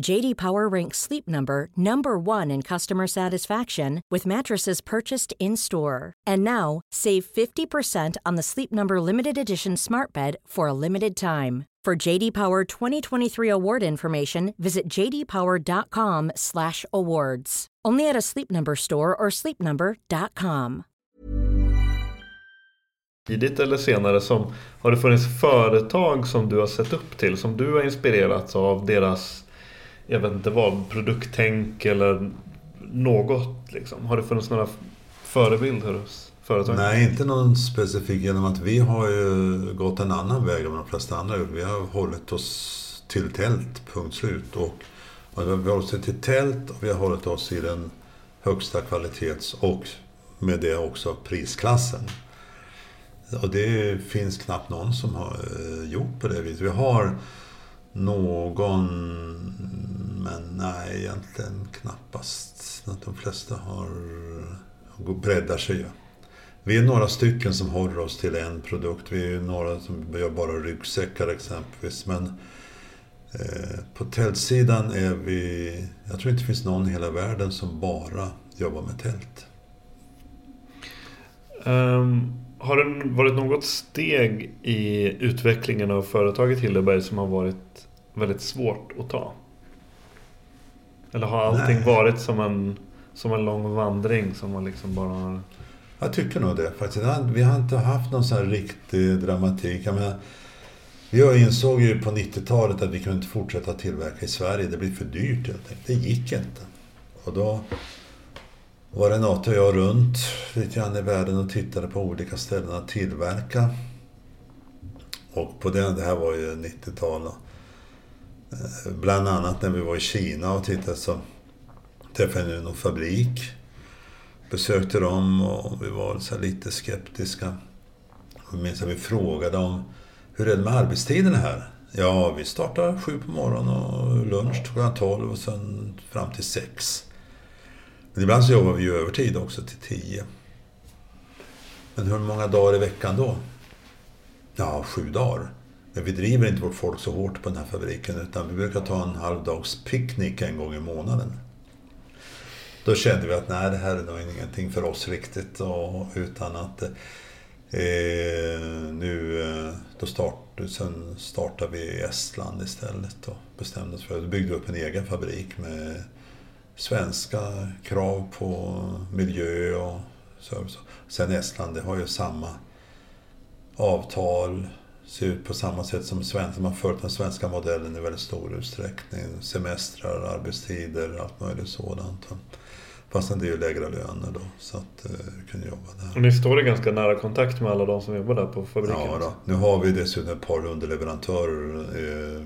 JD Power ranks Sleep Number number 1 in customer satisfaction with mattresses purchased in-store. And now, save 50% on the Sleep Number limited edition Smart Bed for a limited time. For JD Power 2023 award information, visit jdpower.com/awards. Only at a Sleep Number store or sleepnumber.com. Tidigt eller senare som har det funnits företag som du har sett upp till som du har inspirerats av deras jag vet inte vad produkttänk eller något liksom. Har det funnits några förebilder hos företag? Nej, inte någon specifik genom att vi har ju gått en annan väg än de flesta andra Vi har hållit oss till tält, punkt slut. Och, och vi har hållit oss till tält och vi har hållit oss i den högsta kvalitets och med det också prisklassen. Och det finns knappt någon som har eh, gjort på det viset. Vi har någon, men nej egentligen knappast. De flesta har breddar sig ju. Vi är några stycken som håller oss till en produkt. Vi är några som gör bara ryggsäckar exempelvis. Men eh, på tältsidan är vi... Jag tror inte det finns någon i hela världen som bara jobbar med tält. Um, har det varit något steg i utvecklingen av företaget Hildeberg som har varit väldigt svårt att ta? Eller har allting Nej. varit som en, som en lång vandring som man liksom bara har... Jag tycker nog det faktiskt. Vi har inte haft någon sån här riktig dramatik. Jag menar, vi insåg ju på 90-talet att vi kunde inte fortsätta tillverka i Sverige. Det blir för dyrt helt enkelt. Det gick inte. Och då var Renate och jag runt lite grann i världen och tittade på olika ställen att tillverka. Och på det, det här var ju 90-talet. Bland annat när vi var i Kina och tittade så träffade jag någon fabrik besökte dem och vi var så lite skeptiska. Jag minns att vi frågade om hur är det med arbetstiderna här? Ja, vi startar sju på morgonen och lunch klockan tolv och sen fram till sex. Men ibland så jobbar vi ju övertid också till tio. Men hur många dagar i veckan då? Ja, sju dagar. Men vi driver inte vårt folk så hårt på den här fabriken utan vi brukar ta en halvdags picknick en gång i månaden. Då kände vi att nej, det här är nog ingenting för oss riktigt. Och, utan att eh, nu, eh, då start, sen startade vi i Estland istället och bestämde oss för att bygga upp en egen fabrik med svenska krav på miljö och service. Sen Estland, det har ju samma avtal, ser ut på samma sätt som svenska. Man har följt den svenska modellen i väldigt stor utsträckning. Semestrar, arbetstider, allt möjligt sådant. Fastän det är ju lägre löner då, så att vi kunde jobba där. Och ni står i ganska nära kontakt med alla de som jobbar där på fabriken? Ja, då. nu har vi dessutom ett par underleverantörer.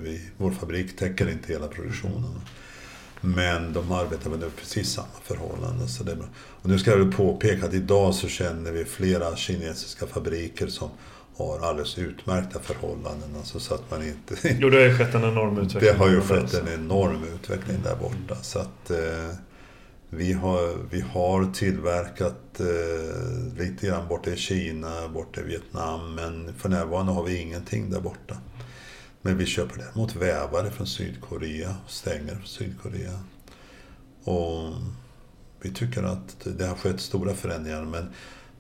Vi, vår fabrik täcker inte hela produktionen. Men de arbetar väl under precis samma förhållanden. Så det är bra. Och nu ska jag väl påpeka att idag så känner vi flera kinesiska fabriker som har alldeles utmärkta förhållanden. Alltså så att man inte... Jo, det har ju skett en enorm utveckling. Det har ju skett en enorm utveckling där borta. Så att eh, vi, har, vi har tillverkat eh, lite grann borta i Kina, borta i Vietnam. Men för närvarande har vi ingenting där borta. Men vi köper däremot vävare från Sydkorea, stänger från Sydkorea. Och vi tycker att det har skett stora förändringar. Men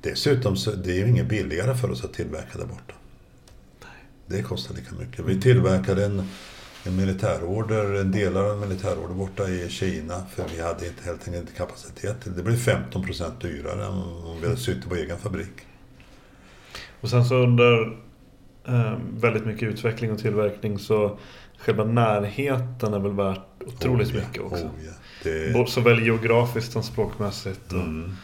dessutom så det är ju inget billigare för oss att tillverka där borta. Det kostar lika mycket. Vi tillverkade en, en militärorder, en delar av en militärorder borta i Kina. För vi hade inte, helt enkelt inte kapacitet till det. blev 15 procent dyrare än om vi hade sytt på egen fabrik. Och sen så under eh, väldigt mycket utveckling och tillverkning så själva närheten är väl värt otroligt Oh ja, mycket också. oh ja. Det- Såväl geografiskt som språkmässigt. Och, Mm.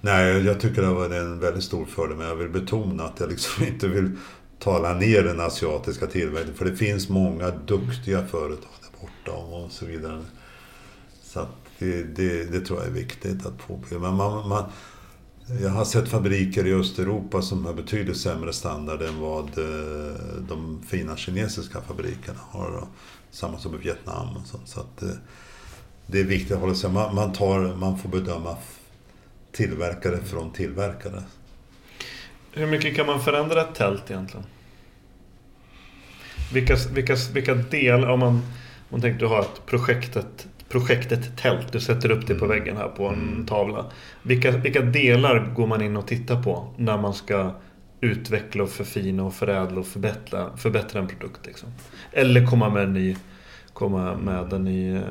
Nej, jag tycker det var en väldigt stor fördel, men jag vill betona att jag liksom inte vill tala ner den asiatiska tillverkningen. För det finns många duktiga företag där borta och så vidare. Så att det, det, det tror jag är viktigt att påpeka. Men man, man, jag har sett fabriker i Östeuropa som har betydligt sämre standard än vad eh, de fina kinesiska fabrikerna har. Samma som i Vietnam och sånt. Så att, eh, det är viktigt att hålla sig. Man, man, tar, man får bedöma tillverkare från tillverkare. Hur mycket kan man förändra ett tält egentligen? Vilka, vilka, vilka delar, om man, om man tänkte ha ett projektet, projektet tält, du sätter upp det på väggen här på en tavla. Vilka, vilka delar går man in och tittar på när man ska utveckla och förfina och förädla och förbättra, förbättra en produkt? Liksom? Eller komma med en ny, komma med en ny eh,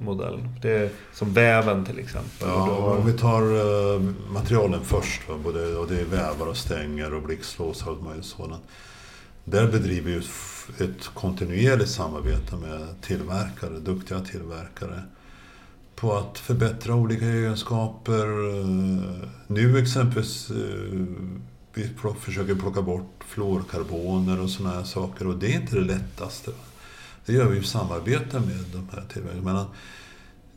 modell. Det är som väven till exempel. Ja, då- om vi tar eh, materialen först, va, både, och det är vävar och stänger och blixtlås och sådant. Där bedriver vi ett kontinuerligt samarbete med tillverkare, duktiga tillverkare. På att förbättra olika egenskaper. Eh, Nu exempelvis, eh, vi försöker plocka bort fluorkarboner och sådana här saker och det är inte det lättaste. Det gör vi i samarbete med de här tillverkarna.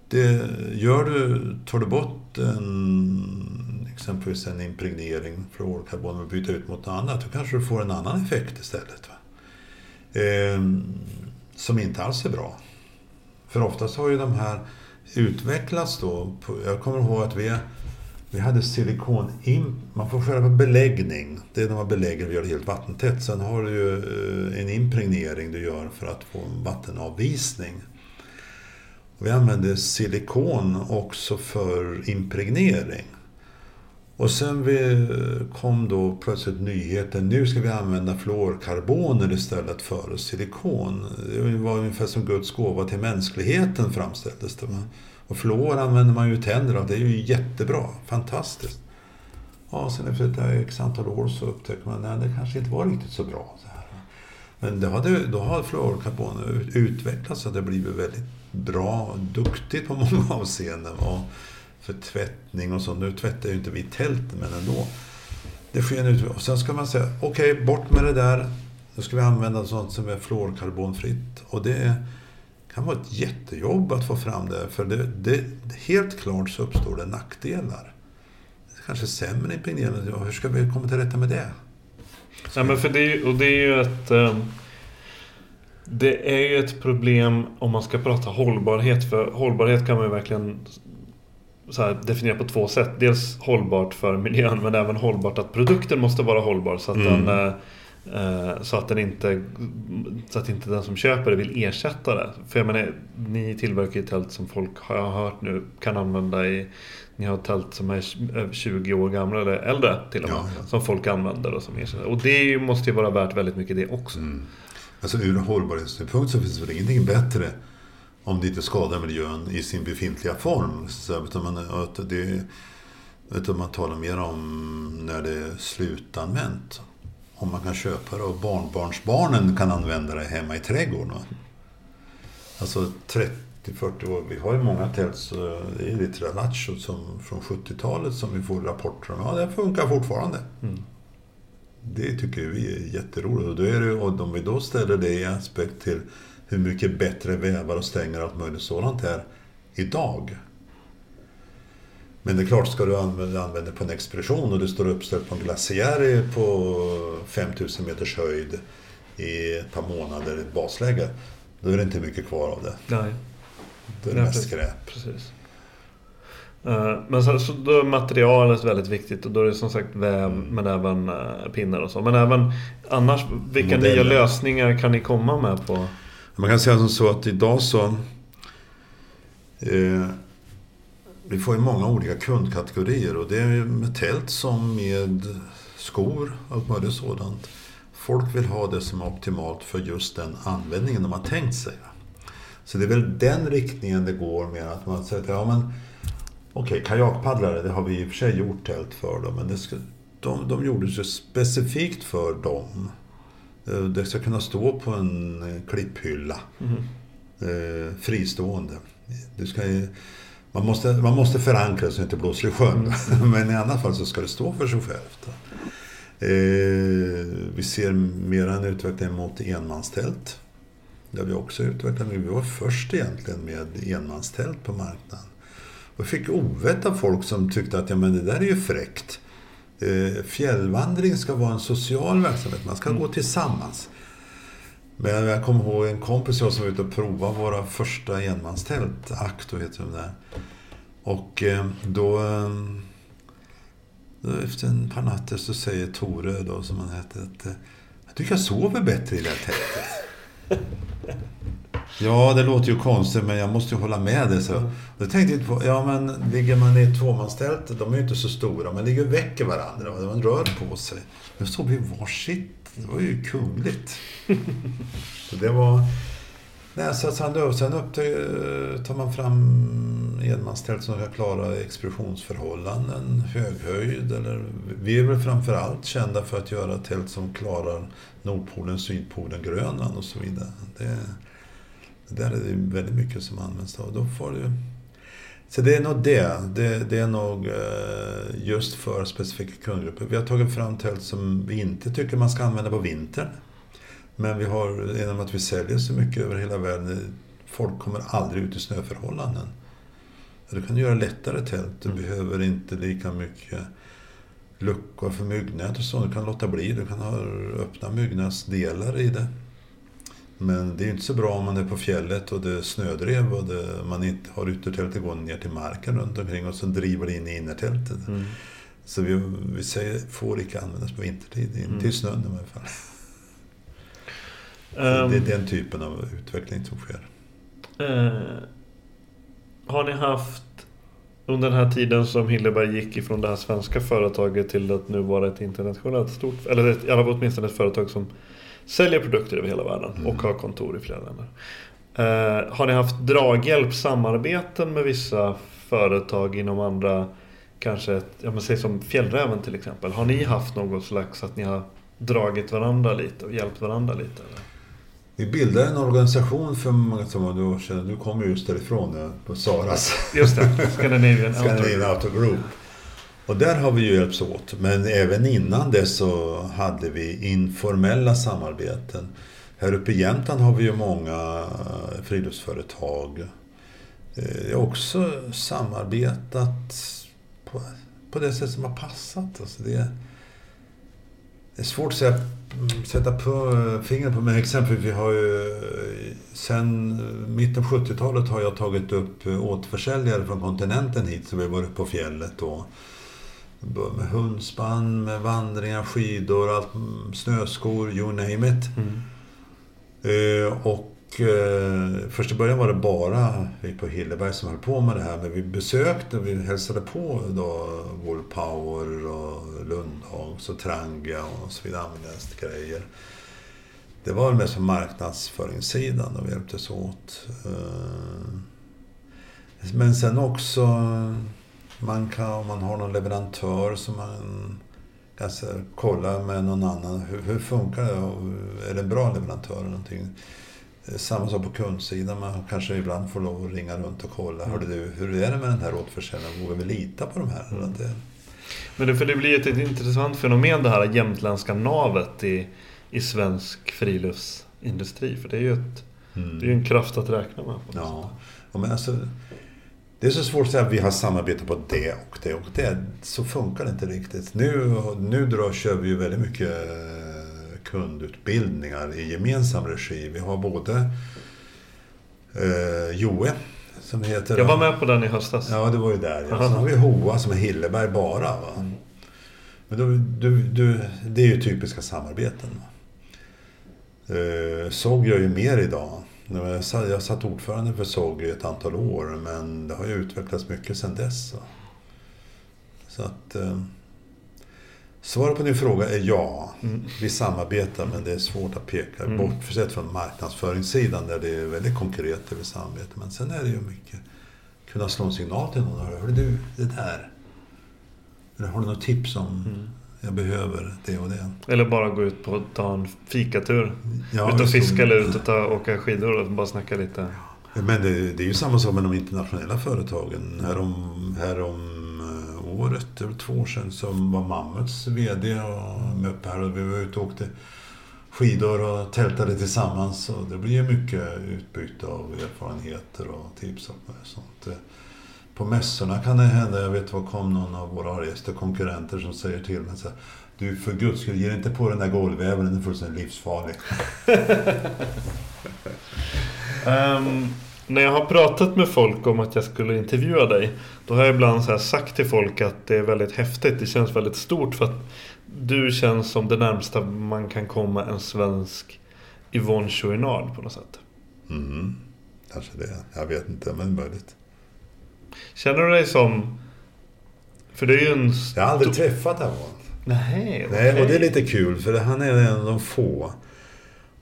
Det gör du, tar du bort en, exempelvis en impregnering, fluorkarbon, och byter ut mot något annat, då kanske du får en annan effekt istället. Va? Ehm, som inte alls är bra. För oftast har ju de här utvecklats då. På, jag kommer ihåg att vi, vi hade silikon... In, man får själva beläggning. Det är när man belägger och gör det helt vattentätt. Sen har du ju eh, en impregnering du gör för att få en vattenavvisning. Vi använde silikon också för impregnering. Och sen vi eh, kom då plötsligt nyheten, nu ska vi använda fluorkarboner istället för silikon. Det var ungefär som Guds gåva till mänskligheten framställdes det. Och fluor använder man ju i tänder och det är ju jättebra, fantastiskt. Ja, sen efter ett x antal år så upptäcker man att det kanske inte var riktigt så bra. Så här. Men det hade, då har fluorkarboner utvecklats så att det blivit väldigt bra, duktigt på många avseenden. Och för tvättning och så. Nu tvättar ju inte vi tälten, men ändå. Det sker en utveckling. Och sen ska man säga, okej, bort med det där. Nu ska vi använda sånt som är fluorkarbonfritt. Och det kan vara ett jättejobb att få fram det. För det, det, helt klart så uppstår det nackdelar. Kanske sämre impregnering. Ja, hur ska vi komma till rätta med det? Nej, men för det, är och det är ju ett... eh, Det är ju ett problem om man ska prata hållbarhet. För hållbarhet kan man ju verkligen så definiera på två sätt. Dels hållbart för miljön men även hållbart att produkten måste vara hållbar. Så att, Mm. den, eh, så att, den inte, så att inte den som köper det vill ersätta det. För jag menar, ni tillverkar ju tält som folk har jag hört nu kan använda i ni har tält som är över 20 år gamla eller äldre till och med. Ja. Som folk använder och som ersätter. Och det måste ju vara värt väldigt mycket det också. Alltså ur hållbarhetssynpunkt så finns det väl ingenting bättre om det inte skadar miljön i sin befintliga form. Så, utan man, att det, utan man talar mer om när det är slutanvänt. Om man kan köpa det och barnbarnsbarnen kan använda det hemma i trädgården. Alltså 30-40 år. Vi har ju många tält, så det är lite Relacho som från 70-talet som vi får rapporter om. Ja, det funkar fortfarande. Det tycker vi är jätteroligt. Och, då är det, och om vi då ställer det i aspekt till hur mycket bättre vävar och stänger och allt möjligt sådant är idag. Men det är klart, ska du använda, använda på en expedition och du står uppställd på en glaciär på 5000 meters höjd i ett par månader i ett basläge. Då är det inte mycket kvar av det. Nej. Då är det Nej, mest skräp. Precis. Eh, Men så, så då är materialet väldigt viktigt och då är det som sagt väv men även eh, pinnar och så. Men även annars, vilka Modeller. nya lösningar kan ni komma med på? Man kan säga som så att idag så... Eh, vi får ju många olika kundkategorier och det är med tält som med skor allt möjligt sådant. Folk vill ha det som är optimalt för just den användningen de har tänkt sig. Så det är väl den riktningen det går med att man säger att ja men okej, kajakpaddlare, det har vi i och för sig gjort tält för dem, men det ska, de, de gjordes ju specifikt för dem. Eh, Det ska kunna stå på en klipphylla. Eh, fristående. Du ska, ju- man, måste, man måste förankra så det inte blåser i sjön. Men i alla fall så ska det stå för sig självt. Eh, vi ser mer en utveckling mot enmanstält. Det har vi också utvecklat. Men vi var först egentligen med enmanstält på marknaden. Och fick ovett av folk som tyckte att ja, men det där är ju fräckt. Eh, fjällvandring ska vara en social verksamhet. Man ska gå tillsammans. Men jag kommer ihåg en kompis jag som var ute och provade våra första enmanstält. Acto heter de där. Och eh, då, eh, då efter en par nätter så säger Tore då som han hette att eh, jag tycker jag sover bättre i det här tältet. Ja, det låter ju konstigt men jag måste ju hålla med dig. Så. Då tänkte jag på, ja men ligger man i ett tvåmanstält, de är ju inte så stora, man ligger och väcker varandra och man rör på sig. Nu står vi varsitt, det var ju kungligt. Så det var... Nej, så sen, då, sen upp till, eh, tar man fram enmanstält som ska klara expeditionsförhållanden, höghöjd eller... Vi är väl framför allt kända för att göra tält som klarar Nordpolen, Sydpolen, Grönland och så vidare. Det, det där är det väldigt mycket som används då. då får du, så det är nog det. Det, det är nog eh, just för specifika kundgrupper. Vi har tagit fram tält som vi inte tycker man ska använda på vintern. Men vi har, genom att vi säljer så mycket över hela världen, eh, folk kommer aldrig ut i snöförhållanden. Du kan göra lättare tält. Du behöver inte lika mycket luckor för myggnät och så. Du kan låta bli. Du kan ha öppna myggnadsdelar i det. Men det är inte så bra om man är på fjället och det är snödrev och det, man inte har yttertältet gående ner till marken runt omkring och så driver det in i innertältet. Så vi, vi säger får icke användas på vintertid, inte i snön i alla fall. Ehm, det är den typen av utveckling som sker. eh, har ni haft under den här tiden som Hilleberg gick ifrån det här svenska företaget till att nu vara ett internationellt stort, eller ett, åtminstone ett företag som säljer produkter över hela världen och har kontor i flera länder. Eh, har ni haft draghjälp, samarbeten med vissa företag inom andra, kanske, ja men säg som Fjällräven till exempel. Har ni haft något slags att ni har dragit varandra lite och hjälpt varandra lite? Eller? Vi bildade en organisation för många år sedan. Du kommer just därifrån, ja, på Saras. Just det, Scandinavian. Outdoor Group. Och där har vi ju hjälpts åt. Men även innan det så hade vi informella samarbeten. Här uppe i Jämtland har vi ju många eh, friluftsföretag. Eh, jag har också samarbetat på, på det sätt som har passat. Alltså det, Det är svårt att säga, mm, sätta på eh, fingret på, men exempelvis vi har ju sen mitten på 70-talet har jag tagit upp återförsäljare från kontinenten hit, så vi har varit på fjället då. Med hundspann, med vandringar, skidor, allt, mm, snöskor, you name it. Mm. Eh, och eh, först i början var det bara vi på Hilleberg som höll på med det här. Men vi besökte, vi hälsade på då Wallpower och Lundhags och Trangia och så vidare. grejer. Det var mest på marknadsföringssidan och vi hjälptes åt. Eh, men sen också, man kan, om man har någon leverantör som man kan kolla med någon annan. Hur, hur funkar det? Är det en bra leverantör eller någonting? Eh, samma sak på kundsidan. Man kanske ibland får lov att ringa runt och kolla. Mm. du, hur är det med den här återförsäljaren? Vågar vi lita på de här? Mm. Det... Men det, för det blir ett, ett intressant fenomen det här jämtländska navet i, i svensk friluftsindustri. För det är ju ett, mm. det är en kraft att räkna med. Ja. ja, men alltså, det är så svårt att säga att vi har samarbete på det och det och det. Så funkar det inte riktigt. Nu, nu drar, kör vi ju väldigt mycket kundutbildningar i gemensam regi. Vi har både eh, Joe, som heter... Jag var med på den i höstas. Ja, det var ju där. Ja. Sen har vi Hoa som är Hilleberg bara. Va? Mm. Men då, du, du, det är ju typiska samarbeten. Eh, SOG gör ju mer idag. Jag satt, ordförande för SOG i ett antal år, men det har ju utvecklats mycket sedan dess. Så att... Eh, Svaret på din fråga är ja. Mm. Vi samarbetar men det är svårt att peka mm. bortsett från marknadsföringssidan där det är väldigt konkret det vi samarbetar. Men sen är det ju mycket kunna slå en signal till någon. Hör du, det där. Eller har du något tips om mm. Jag behöver det och det? Eller bara gå ut på ta en fikatur. Ja, ut och fiska eller ut och ta, åka skidor och bara snacka lite. Men det, det är ju samma sak med de internationella företagen. Härom, härom året, det var två år sedan, som var Mammuts VD och med här och vi var ute och åkte skidor och tältade tillsammans. Och det blir mycket utbyte av erfarenheter och tips och sånt. På mässorna kan det hända, jag vet vad kom någon av våra argaste konkurrenter som säger till mig så här, Du för guds skull, ge inte på den där golvväven, den är fullständigt livsfarlig. um, när jag har pratat med folk om att jag skulle intervjua dig. Då har jag ibland så sagt till folk att det är väldigt häftigt. Det känns väldigt stort för att du känns som det närmsta man kan komma en svensk Yvonne Chouinard på något sätt. Mm, kanske det. Jag vet inte, men möjligt. Känner du dig som... För det är ju en... Jag har aldrig träffat honom. Nej, okay. Nej, och det är lite kul för han är en av de få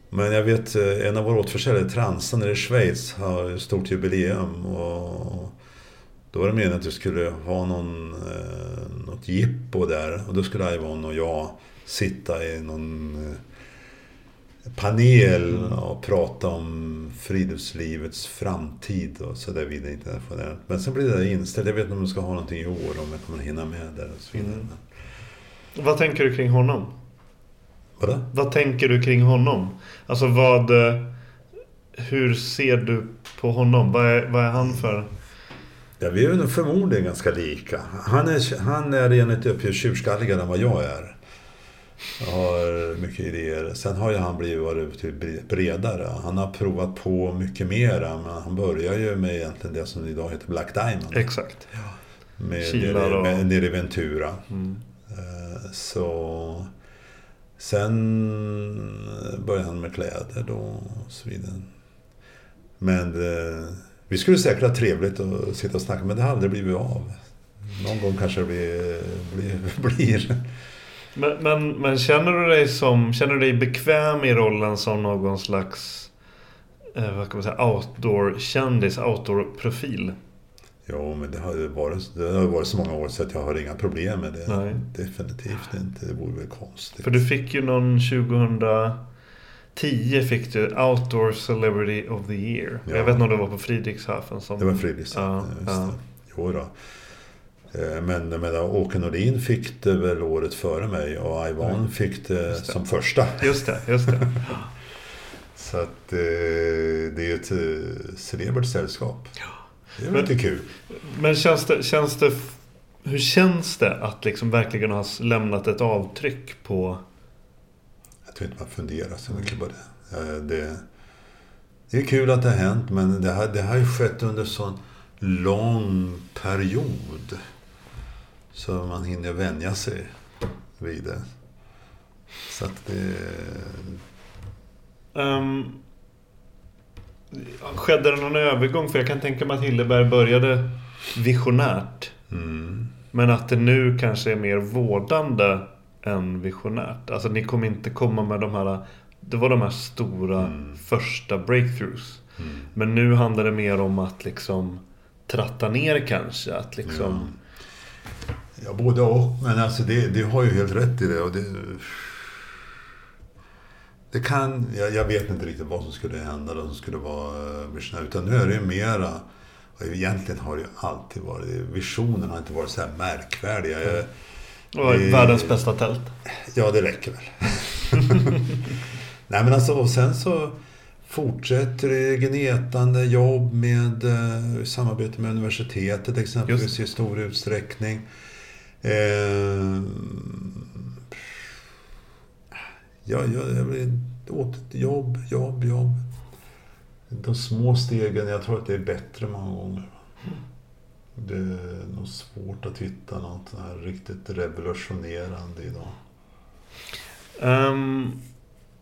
men jag vet eh, en av våra återförsäljare, Transa nere i Schweiz, har ett stort jubileum. Och då var det meningen att vi skulle ha någon, eh, något jippo där. Och då skulle Ivon och jag sitta i någon eh, panel och prata om friluftslivets framtid och så där vidare internationellt. Men sen blir det inställt. Jag vet inte om de ska ha någonting i år, om jag kommer hinna med där och så vidare. Mm. Vad tänker du kring honom? Vadå? Vad tänker du kring honom? Alltså vad... Hur ser du på honom? Vad är, vad är han för... Ja, vi är nog förmodligen ganska lika. Han är, han är enligt uppgift tjurskalligare än vad jag är. Jag har mycket idéer. Sen har ju han blivit varit bredare. Han har provat på mycket mera. Men han börjar ju med egentligen det som idag heter Black Diamond. Exakt. Ja. Med, nere, och... med, nere i Ventura. Mm. Eh, så... Sen började han med kläder då och så vidare. Men eh, vi skulle säkert ha trevligt och sitta och snacka men det har aldrig blivit av. Någon gång kanske det blir. blir, blir. Men, men, men, känner du dig som, känner du dig bekväm i rollen som någon slags eh, vad kan man säga, outdoor-kändis, outdoor-profil? Jo, men det har, varit, det har varit så många år så att jag har inga problem med det. Nej. Definitivt inte. Det vore väl konstigt. För du fick ju någon 2010 fick du Outdoor Celebrity of the Year. Ja. Jag vet inte om det var på Fridrikshafen. Som... Det var Fridrikshafen, ja, ja. Jo då. Eh, men, men Åke Nordin fick det väl året före mig och Ivan mm. fick det, det, som första. Just det, just det. Så att eh, det är ett eh, celebert sällskap. Ja. Det är lite kul. Men känns det, känns det... Hur känns det att liksom verkligen ha lämnat ett avtryck på Jag tror inte man funderar så mycket på det. Det. Det är kul att det har hänt men det har, det har ju skett under sån lång period. Så man hinner vänja sig vid det. Så att det... Um, skedde det någon övergång? För jag kan tänka mig att Hilleberg började visionärt. Mm. Men att det nu kanske är mer vårdande än visionärt. Alltså ni kommer inte komma med de här... Det var de här stora Mm. första breakthroughs. Men nu handlar det mer om att liksom tratta ner kanske. Att liksom... Ja, både och. Men alltså det, det har ju helt rätt i det. Och det, det kan, jag, jag vet inte riktigt vad som skulle hända, vad som skulle vara eh, visionärt. Utan nu är det ju mera, och egentligen har det ju alltid varit, visionen har inte varit så här märkvärdiga. Jag, Och det- världens bästa tält. Ja, det räcker väl. Nej men alltså, och sen så fortsätter det gnetande jobb med eh, samarbete med universitetet exempelvis i stor utsträckning. Eh, ja, ja, jag vill åt jobb, jobb, jobb. De små stegen, jag tror att det är bättre många gånger. Det är nog svårt att hitta något här riktigt revolutionerande idag. Ehm,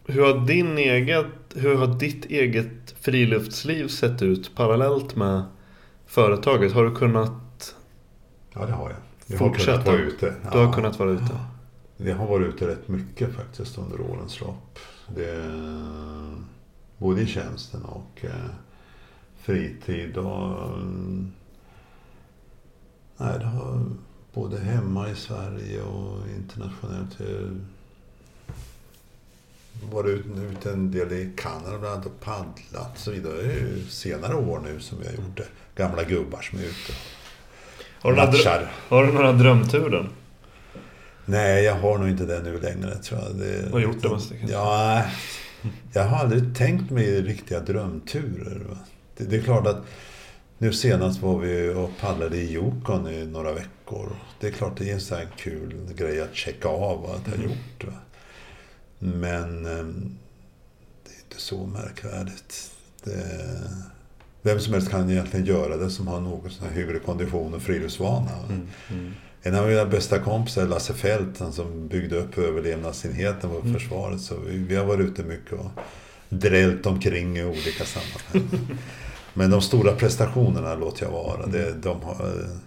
hur, har din eget, hur har ditt eget friluftsliv sett ut parallellt med företaget? Har du kunnat Ja, det har jag. Jag har fortsätta? kunnat vara ute. Du har Ja. kunnat vara ute? Jag har varit ute rätt mycket faktiskt under årens lopp. Det, både i tjänsten och eh, fritid. Och, mm, nej, det har både hemma i Sverige och internationellt. eh, varit ut- ute en del i Kanada bland annat och paddlat och så vidare. Det är ju senare år nu som vi har gjort det. Gamla gubbar som är ute. Har du, några Matchar. har du några drömturen? Nej, jag har nog inte det nu längre tror jag. Det, har gjort det mesta kanske? Ja, jag har aldrig tänkt mig riktiga drömturer. Det, det är klart att nu senast var vi och paddlade i Yukon i några veckor. Det är klart det är en sån här kul grej att checka av vad jag har gjort. Va? Men ehm, det är inte så märkvärdigt. Det, vem som helst kan egentligen göra det som har någon sån här hygglig kondition och friluftsvana. va? En av mina bästa kompisar, Lasse Fält, han som byggde upp överlevnadsenheten på försvaret. Så vi, vi har varit ute mycket och drällt omkring i olika sammanhang. Men de stora prestationerna låter jag vara. Det, de har, eh,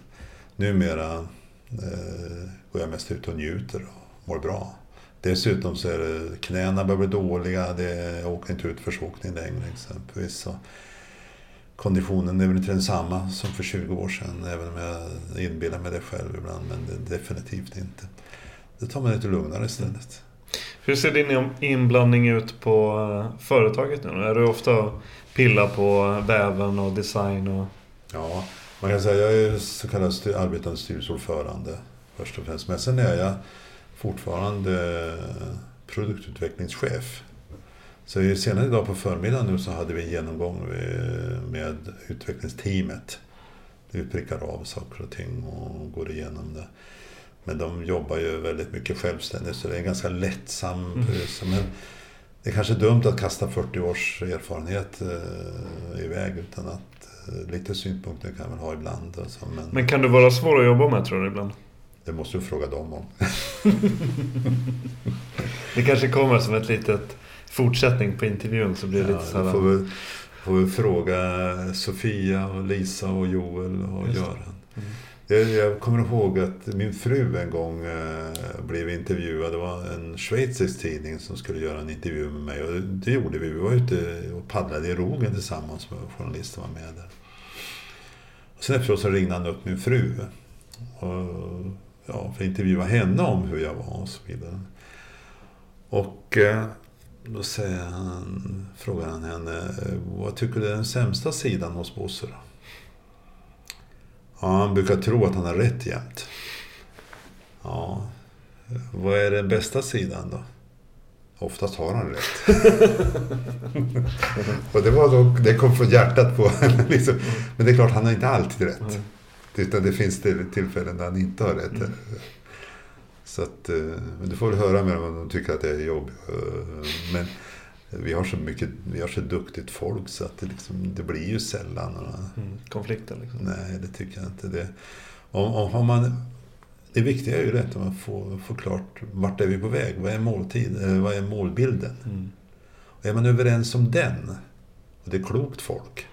numera eh, går jag mest ut och njuter och mår bra. Dessutom så är det, knäna börjar bli dåliga. Det, jag åker inte ut försåkning längre exempelvis. Så konditionen är väl inte densamma som för 20 år sedan. Även om jag inbillar mig det själv ibland. Men det, definitivt inte. Det tar man lite lugnare istället. Hur ser din inblandning ut på eh, företaget nu? Är du ofta och pillar på väven och design? Och... Ja, man kan säga jag är så kallad arbetande styrelseordförande först och främst. Men sen är jag fortfarande produktutvecklingschef. Så senare idag på förmiddagen nu så hade vi en genomgång med- med utvecklingsteamet. Vi prickar av saker och ting och går igenom det. Men de jobbar ju väldigt mycket självständigt så det är en ganska lättsam pryl. Men det är kanske dumt att kasta 40 års erfarenhet eh, iväg utan att eh, lite synpunkter kan man ha ibland. Och så, men, Men kan du vara svår att jobba med tror du ibland? det måste du fråga dem om. Det kanske kommer som ett litet fortsättning på intervjun så blir det Ja, lite så då här... får vi, får vi fråga Sofia och Lisa och Joel och Just det. Göran. Jag, jag kommer ihåg att min fru en gång eh, blev intervjuad. Det var en schweizisk tidning som skulle göra en intervju med mig. Och det, gjorde vi. Vi var ute och paddlade i Rogen tillsammans med journalister var med där. Och sen efteråt så ringde han upp min fru. Och, ja, för att intervjua henne om hur jag var och så vidare. Och eh, då säger han, frågar han henne, vad tycker du är den sämsta sidan hos Bosse då? Ja, han brukar tro att han har rätt jämt. Ja, vad är den bästa sidan då? Oftast har han rätt. och det, var då, det kom från hjärtat på liksom. Men det är klart, han har inte alltid rätt. Utan det finns till- tillfällen där han inte har rätt. Så att, eh, du får väl höra med dem om de tycker att det är jobbigt. Eh, men vi har så mycket, vi har så duktigt folk så att det, liksom, det blir ju sällan några mm, konflikter. Liksom. Nej, det tycker jag inte. Det, om, om har man, det viktiga är ju rätt att man får, får klart vart är vi på väg? Vad är måltid? Eh, vad är målbilden? Mm. Och är man överens om den, och det är klokt folk,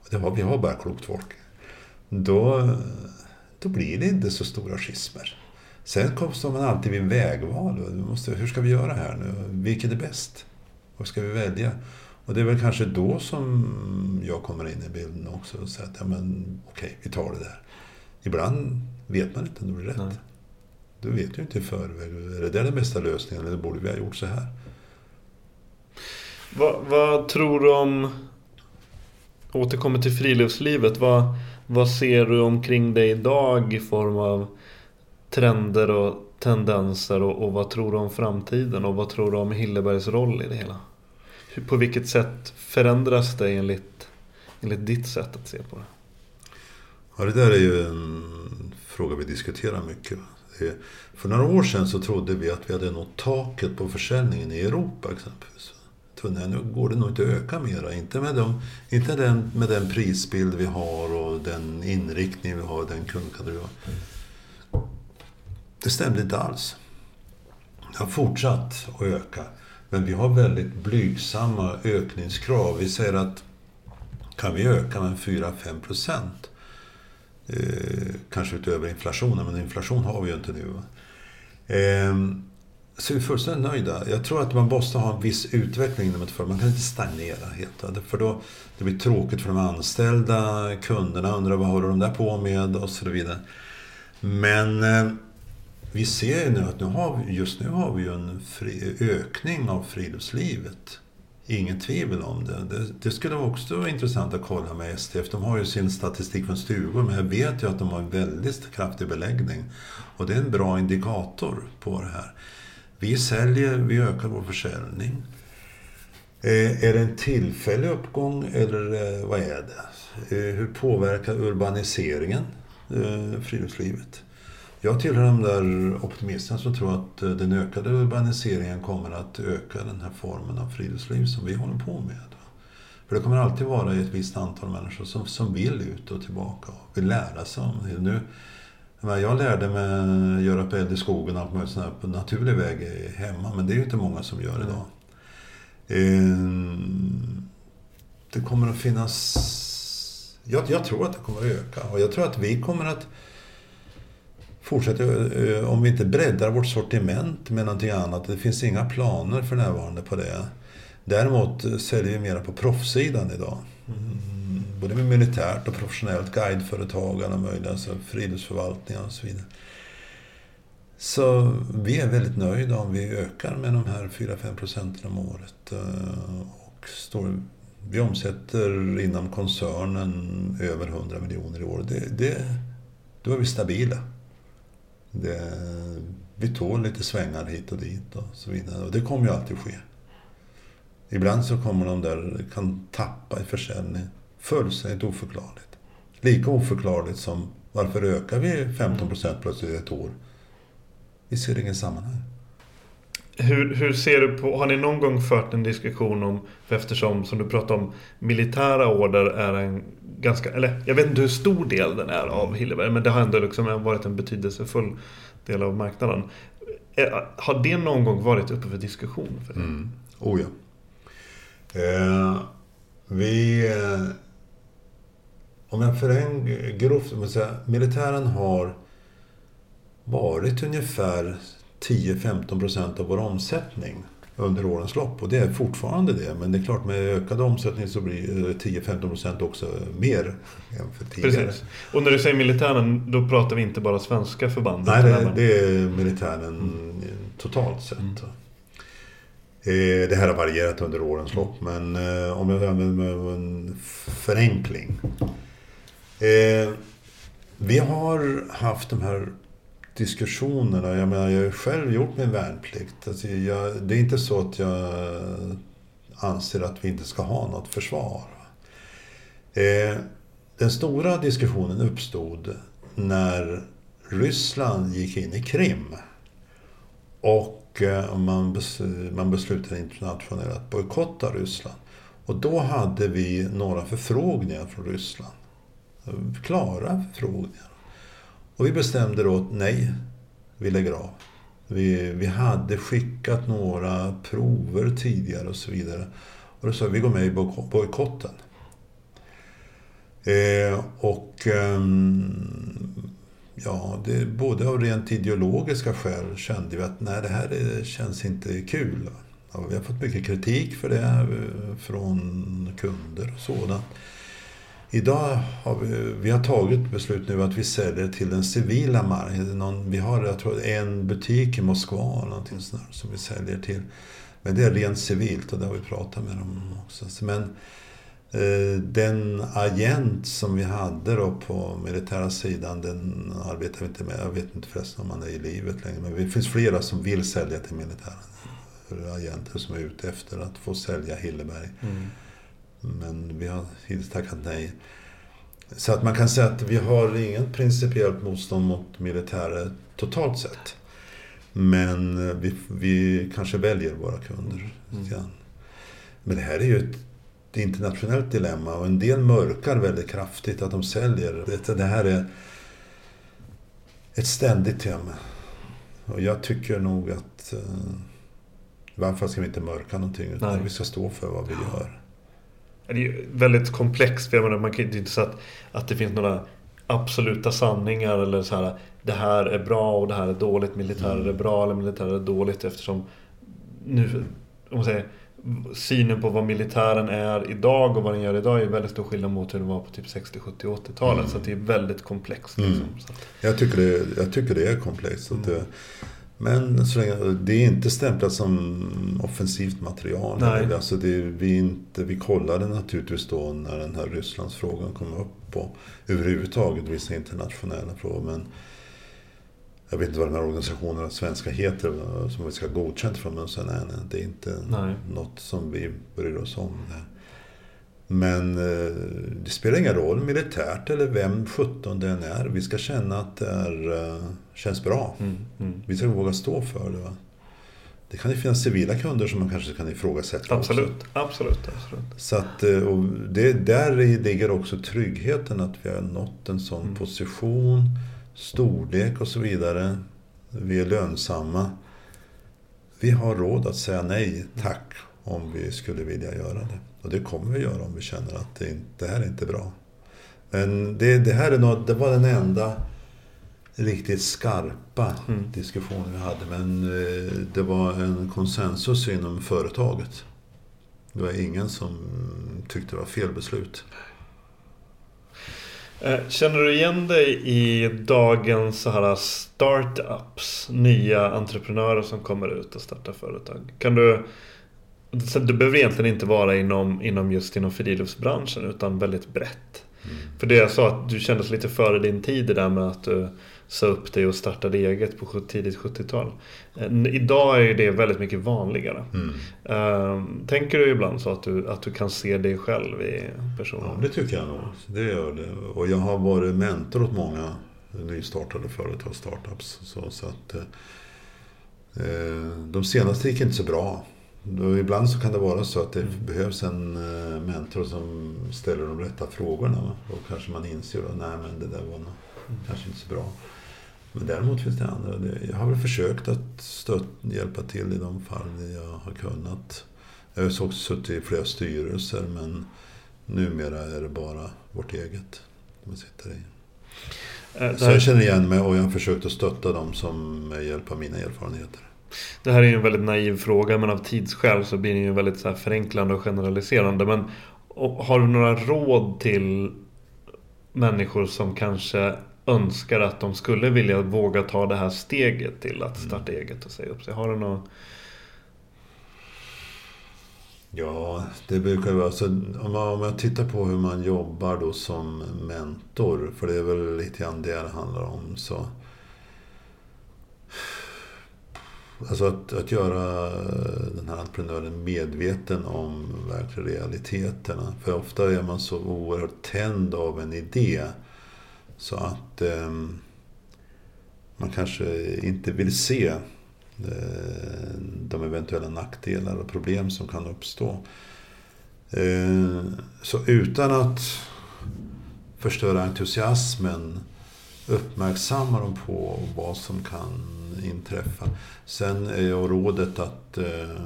och det har, vi har bara klokt folk, då, då blir det inte så stora schismer. Sen står man alltid vid en vägval. Måste, hur ska vi göra här nu? Vilket är bäst? Vad ska vi välja? Och det är väl kanske då som jag kommer in i bilden också och säger att ja, men, okej, vi tar det där. Ibland vet man inte om det blir rätt. Nej. Du vet ju inte i förväg. Är det där den bästa lösningen eller borde vi ha gjort så här? Vad, vad tror du om... Återkommer till friluftslivet. Vad, vad ser du omkring dig idag i form av trender och tendenser och, och, vad tror du om framtiden och vad tror du om Hillebergs roll i det hela? Hur, på vilket sätt förändras det enligt, enligt ditt sätt att se på det? Ja, det där är ju en fråga vi diskuterar mycket. För några år sedan så trodde vi att vi hade nått taket på försäljningen i Europa exempelvis. Nej, nu går det nog inte att öka mera. Inte, med, de, inte den, med den prisbild vi har och den inriktning vi har, den kundkategori vi har. Det stämde inte alls. Det har fortsatt att öka. Men vi har väldigt blygsamma ökningskrav. Vi säger att kan vi öka med 4-5 procent, eh, kanske utöver inflationen, men inflation har vi ju inte nu. Eh, så är fullständigt nöjda. Jag tror att man måste ha en viss utveckling inom ett företag. Man kan inte stagnera helt. För då det blir tråkigt för de anställda, kunderna undrar vad håller de där på med och så vidare. Men eh, vi ser ju nu att nu har vi, just nu har vi ju en fri, ökning av friluftslivet. Inget tvivel om det. det. det. skulle också vara intressant att kolla med STF. De har ju sin statistik från stugor, men jag vet ju att de har en väldigt kraftig beläggning. Och det är en bra indikator på det här. Vi säljer, vi ökar vår försäljning. Eh, är det en tillfällig uppgång eller eh, vad är det? Eh, hur påverkar urbaniseringen eh, friluftslivet? Jag tillhör de där optimisterna som tror att eh, den ökade urbaniseringen kommer att öka den här formen av friluftsliv som vi håller på med. För det kommer alltid vara ett visst antal människor som, som vill ut och tillbaka och vill lära sig om det. Nu, jag lärde mig att göra upp eld i skogen och allt möjligt sånt på naturlig väg hemma, men det är ju inte många som gör idag. Ehm, det kommer att finnas... Jag, jag tror att det kommer att öka och jag tror att vi kommer att fortsätter, eh, om vi inte breddar vårt sortiment med någonting annat. Det finns inga planer för närvarande på det. Däremot säljer vi mera på proffssidan idag. Mm, både med militärt och professionellt, guideföretag, alla möjliga, alltså friluftsförvaltningar och så vidare. Så vi är väldigt nöjda om vi ökar med de här 4-5 procenten om året. Eh, och står, vi omsätter inom koncernen över 100 miljoner i år. Det, det, då är vi stabila. Det, vi tål lite svängar hit och dit och så vidare. Och det kommer ju alltid ske. Ibland så kommer de där, kan tappa i försäljning. Fullständigt oförklarligt. Lika oförklarligt som varför ökar vi 15 procent plötsligt ett år? Vi ser ingen sammanhang. Hur, hur ser du på, har ni någon gång fört en diskussion om, eftersom som du pratade om, militära order är en ganska, eller jag vet inte hur stor del den är av Hilleberg, men det har ändå liksom varit en betydelsefull del av marknaden. Eh, har det någon gång varit uppe för diskussion? För mm. Oh ja. Eh, vi... Eh, om jag förenklar grovt, säga, militären har varit ungefär 10-15 procent av vår omsättning under årens lopp. Och det är fortfarande det. Men det är klart med ökad omsättning så blir 10-15 procent också mer än för tidigare. Precis. Och när du säger militären, då pratar vi inte bara svenska förband? Nej, det, det är militären mm. totalt sett. Mm. Eh, det här har varierat under årens lopp, men eh, om jag använder en förenkling. Eh, vi har haft de här diskussionerna. Jag menar, jag har ju själv gjort min värnplikt. Alltså jag, det är inte så att jag anser att vi inte ska ha något försvar. Eh, den stora diskussionen uppstod när Ryssland gick in i Krim. Och eh, man, bes, man beslutade internationellt att bojkotta Ryssland. Och då hade vi några förfrågningar från Ryssland. Klara förfrågningar. Och vi bestämde då att nej, vi lägger av. Vi, vi hade skickat några prover tidigare och så vidare. Och då sa vi, vi går med i bojkotten. Eh, och eh, ja, det, både av rent ideologiska skäl kände vi att nej, det här är, känns inte kul. Ja, vi har fått mycket kritik för det eh, från kunder och sådant. Idag har vi, vi har tagit beslut nu att vi säljer till den civila marknaden. Vi har jag tror, en butik i Moskva eller någonting sånt som vi säljer till. Men det är rent civilt och det har vi pratat med dem också. Men eh, den agent som vi hade då på militära sidan, den arbetar vi inte med. Jag vet inte förresten om han är i livet längre. Men det finns flera som vill sälja till militären. Agenter som är ute efter att få sälja Hilleberg. Mm. Men vi har hittills tackat nej. Så att man kan säga att vi har ingen principiellt motstånd mot militärer totalt sett. Men vi, vi kanske väljer våra kunder. Mm. Men det här är ju ett internationellt dilemma och en del mörkar väldigt kraftigt att de säljer. Det, det här är ett ständigt tema. Och jag tycker nog att eh, varför ska vi inte mörka någonting utan Nej. vi ska stå för vad vi gör. Det är väldigt komplext. För jag menar, man kan inte säga att, att det finns några absoluta sanningar eller så här. Det här är bra och det här är dåligt. Militärer mm. är bra eller militärer är dåligt eftersom nu, om man säger, synen på vad militären är idag och vad den gör idag är väldigt stor skillnad mot hur det var på typ 60, 70, 80-talet. Mm. Så det är väldigt komplext. Liksom. Mm. Jag, tycker det, jag tycker det är komplext. Mm. Det, men så länge, det är inte stämplat som offensivt material. Nej. Alltså det, vi, inte, vi kollade naturligtvis då när den här Rysslandsfrågan kom upp och överhuvudtaget vissa internationella frågor. Men jag vet inte vad de här organisationerna svenska heter som vi ska ha godkänt från. Men så nej, nej, det är inte nej. något som vi bryr oss om. Nej. Men eh, det spelar ingen roll militärt eller vem 17 det än är. Vi ska känna att det är, eh, känns bra. Mm, mm. Vi ska våga stå för det. Va? Det kan ju finnas civila kunder som man kanske kan ifrågasätta Absolut, också. absolut. absolut. Så att, eh, och det, där ligger också tryggheten att vi har nått en sån mm. position, storlek och så vidare. Vi är lönsamma. Vi har råd att säga nej tack om vi skulle vilja göra det. Och det kommer vi göra om vi känner att det, inte, det här är inte bra. Men det, det här är något, det var den enda riktigt skarpa mm. diskussionen vi hade. Men eh, det var en konsensus inom företaget. Det var ingen som tyckte det var fel beslut. Eh, känner du igen dig i dagens så här startups? Nya entreprenörer som kommer ut och startar företag. Kan du det behöver egentligen inte vara inom, inom just inom friluftsbranschen utan väldigt brett. Mm. För det jag sa att du kändes lite före din tid det där med att du sa upp dig och startade eget på tidigt 70-tal. Eh, idag är det väldigt mycket vanligare. Mm. Ehm, tänker du ibland så att du, att du kan se dig själv i personen? Ja, det tycker jag nog. Det gör det. Och jag har varit mentor åt många nystartade företag, startups. Så, så att, eh, eh de senaste gick inte så bra. Då ibland så kan det vara så att det mm. behövs en mentor som ställer de rätta frågorna. Och kanske man inser att nej men det där var nog, mm. kanske inte så bra. Men däremot finns det andra. Jag har väl försökt att stöt, hjälpa till i de fall jag har kunnat. Jag har också suttit i flera styrelser men numera är det bara vårt eget man sitter i. Äh, så jag känner igen mig och jag har försökt att stötta dem som med hjälp av mina erfarenheter. Det här är ju en väldigt naiv fråga men av tidsskäl så blir den ju väldigt så här förenklande och generaliserande. Men har du några råd till människor som kanske önskar att de skulle vilja våga ta det här steget till att starta mm. eget och säga upp sig? Har du något? Ja, det brukar vara så. Om, man, om jag tittar på hur man jobbar då som mentor, för det är väl lite grann det det handlar om. så Alltså att, att göra den här entreprenören medveten om verkliga realiteterna. För ofta är man så oerhört tänd av en idé. Så att eh, man kanske inte vill se eh, de eventuella nackdelar och problem som kan uppstå. Eh, så utan att förstöra entusiasmen uppmärksamma dem på vad som kan inträffa. Sen är jag rådet att eh,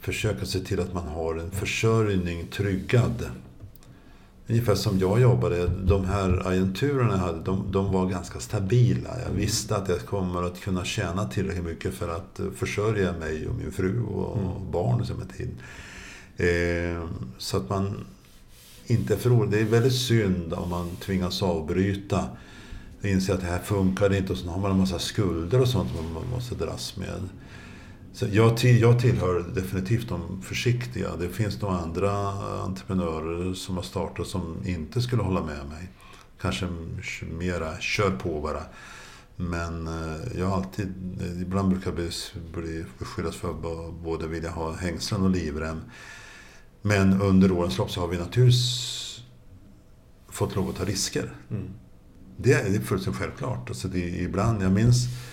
försöka se till att man har en försörjning tryggad. Ungefär som jag jobbade, de här agenturerna jag hade, de, de, var ganska stabila. Jag visste att jag kommer att kunna tjäna tillräckligt mycket för att försörja mig och min fru och mm. barn som är till. Eh, så att man inte är för Det är väldigt synd om man tvingas avbryta och inse att det här funkar inte och så har man en massa skulder och sånt som man måste dras med. Så jag, jag tillhör definitivt de försiktiga. Det finns nog andra entreprenörer som har startat som inte skulle hålla med mig. Kanske mera kör på bara. Men eh, jag har alltid, ibland brukar jag bli, bli beskyllas för att både vilja ha hängslen och livrem. Men under årens lopp så har vi naturligtvis fått lov att ta risker. Mm. Det är fullständigt självklart. Alltså det, ibland, jag minns Eh,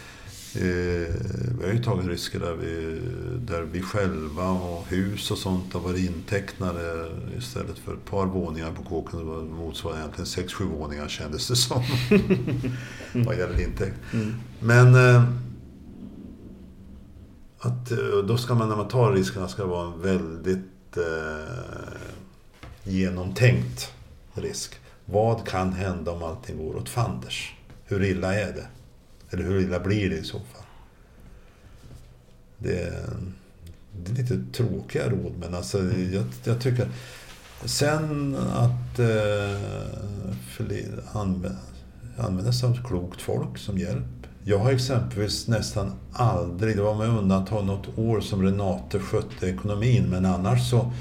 vi har ju tagit risker där vi, där vi själva och hus och sånt har varit intecknade istället för ett par våningar på kåken. Det motsvarar egentligen sex, sju våningar kändes det som. Vad gäller intäkt. Mm. Men eh, att, eh, då ska man när man tar riskerna ska det vara en väldigt eh, genomtänkt risk. Vad kan hända om allting går åt fanders? Hur illa är det? Eller hur illa blir det i så fall? Det är, det är lite tråkiga råd, men alltså jag, jag tycker... Sen att eh, använda, använda sig av klokt folk som hjälp. Jag har exempelvis nästan aldrig, det var med undantag något år som Renate skötte ekonomin, men annars så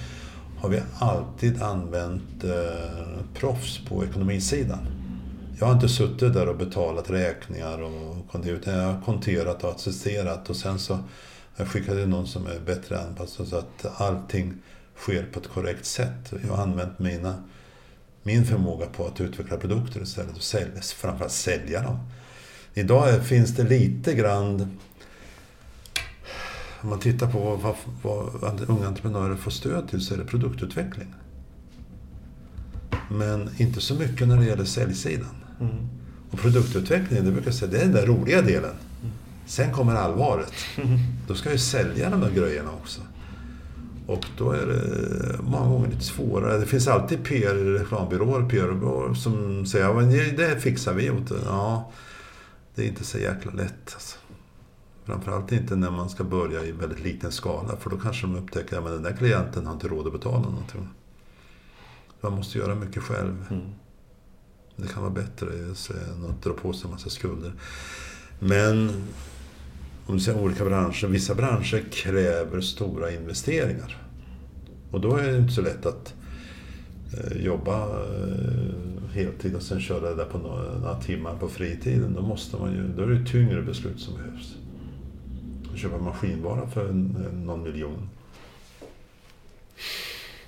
har vi alltid använt eh, proffs på ekonomisidan. Jag har inte suttit där och betalat räkningar och konterat, utan jag har konterat och assisterat och sen så har jag skickat in någon som är bättre anpassad så att allting sker på ett korrekt sätt. Jag har använt mina, min förmåga på att utveckla produkter istället och sälja, framförallt sälja dem. Idag finns det lite grann om man tittar på vad, vad unga entreprenörer får stöd till så är det produktutveckling. Men inte så mycket när det gäller säljsidan. Mm. Och produktutvecklingen, det brukar jag säga, det är den där roliga delen. Sen kommer allvaret. Mm. Då ska jag sälja de där grejerna också. Och då är det många gånger lite svårare. Det finns alltid PR, reklambyråer, PR-byråer som säger att det fixar vi åt Ja, det är inte så jäkla lätt. Alltså. Framförallt inte när man ska börja i väldigt liten skala. För då kanske de upptäcker att den där klienten har inte råd att betala någonting. Man måste göra mycket själv. Mm. Det kan vara bättre än att dra på sig en massa skulder. Men om du ser olika branscher, vissa branscher kräver stora investeringar. Och då är det inte så lätt att eh, jobba eh, heltid och sen köra det där på några, timmar på fritiden. Då, måste man ju, då är det tyngre beslut som behövs. Att köpa maskinvara för någon miljon.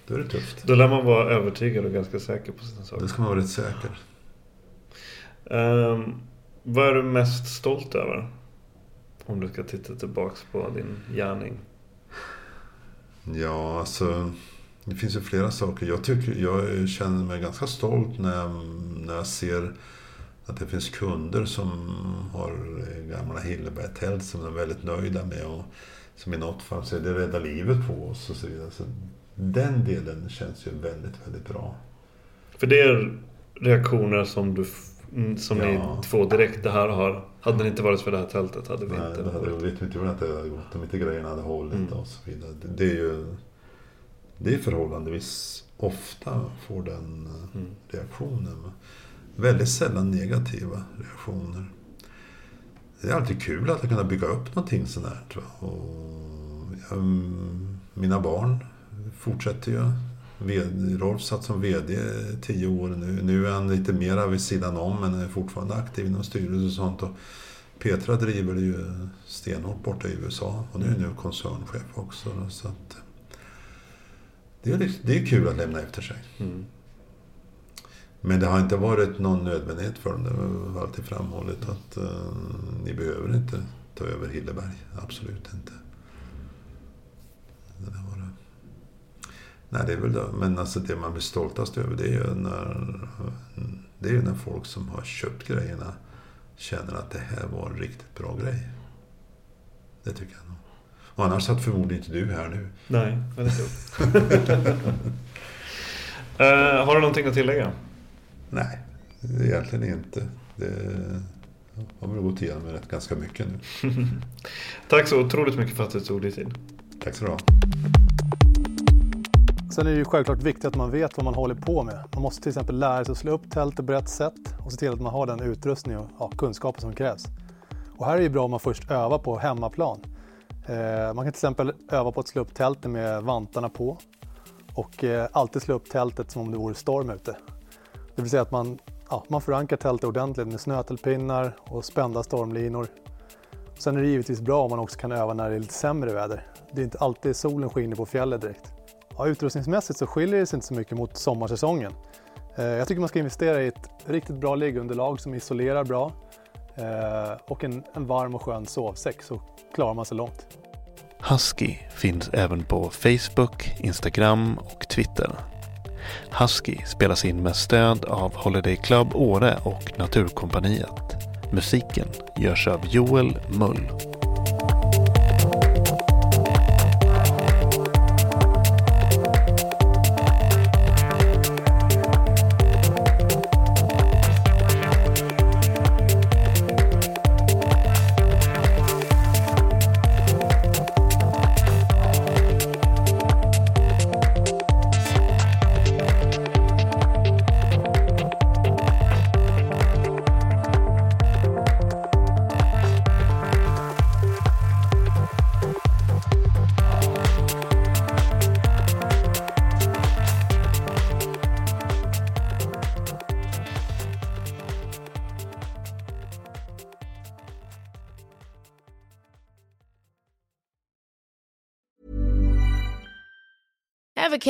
Då är det tufft. Då lär man vara övertygad och ganska säker på sina saker. Det ska man vara rätt säker. Um, vad är du mest stolt över? Om du ska titta tillbaks på din gärning. Ja, alltså. Det finns ju flera saker. Jag, tycker, jag känner mig ganska stolt när jag, när jag ser att det finns kunder som har gamla Hilleberg-tält som de är väldigt nöjda med. Och som i något fall så är det rädda livet på oss och så vidare. Så den delen känns ju väldigt, väldigt bra. För det är reaktioner som du som ja. ni två direkt, det här har... Hade det inte varit för det här tältet hade vi Nej, inte... Nej, hade, vet inte hur det hade gått om inte grejerna hade hållit mm. och så vidare. Det, det, är ju... Det är förhållandevis ofta får den mm. reaktionen. Väldigt sällan negativa reaktioner. Det är alltid kul att kunna bygga upp någonting sånt här. Och jag, mina barn fortsätter ju Rolf satt som VD tio år nu. Nu är han lite mer vid sidan om men är fortfarande aktiv inom styrelse och sånt. Och Petra driver det ju stenhårt borta i USA och nu är nu koncernchef också. Så att, det, är, det är kul att lämna efter sig. Mm. Men det har inte varit någon nödvändighet för dem. Det har alltid framhållit att uh, ni behöver inte ta över Hilleberg. Absolut inte. Det där var det. Nej, det är väl det. Men alltså det man blir stoltast över det är ju när, det är när folk som har köpt grejerna känner att det här var en riktigt bra grej. Det tycker jag nog. Och annars satt förmodligen inte du här nu. Nej, väldigt klokt. uh, har du någonting att tillägga? Nej, egentligen inte. Det har väl gått igenom rätt ganska mycket nu. Tack så otroligt mycket för att du tog dig tid. Tack så du ha. Sen är det ju självklart viktigt att man vet vad man håller på med. Man måste till exempel lära sig att slå upp tältet på rätt sätt och se till att man har den utrustning och ja, kunskapen som krävs. Och här är det ju bra om man först övar på hemmaplan. Eh, man kan till exempel öva på att slå upp tältet med vantarna på och eh, alltid slå upp tältet som om det vore storm ute. Det vill säga att man, ja, man förankrar tältet ordentligt med snötelpinnar och spända stormlinor. Sen är det givetvis bra om man också kan öva när det är lite sämre väder. Det är inte alltid solen skiner på fjället direkt. Ja, utrustningsmässigt så skiljer det sig inte så mycket mot sommarsäsongen. Eh, jag tycker man ska investera i ett riktigt bra liggunderlag som isolerar bra eh, och en, en varm och skön sovsäck så klarar man sig långt. Husky finns även på Facebook, Instagram och Twitter. Husky spelas in med stöd av Holiday Club Åre och Naturkompaniet. Musiken görs av Joel Mull.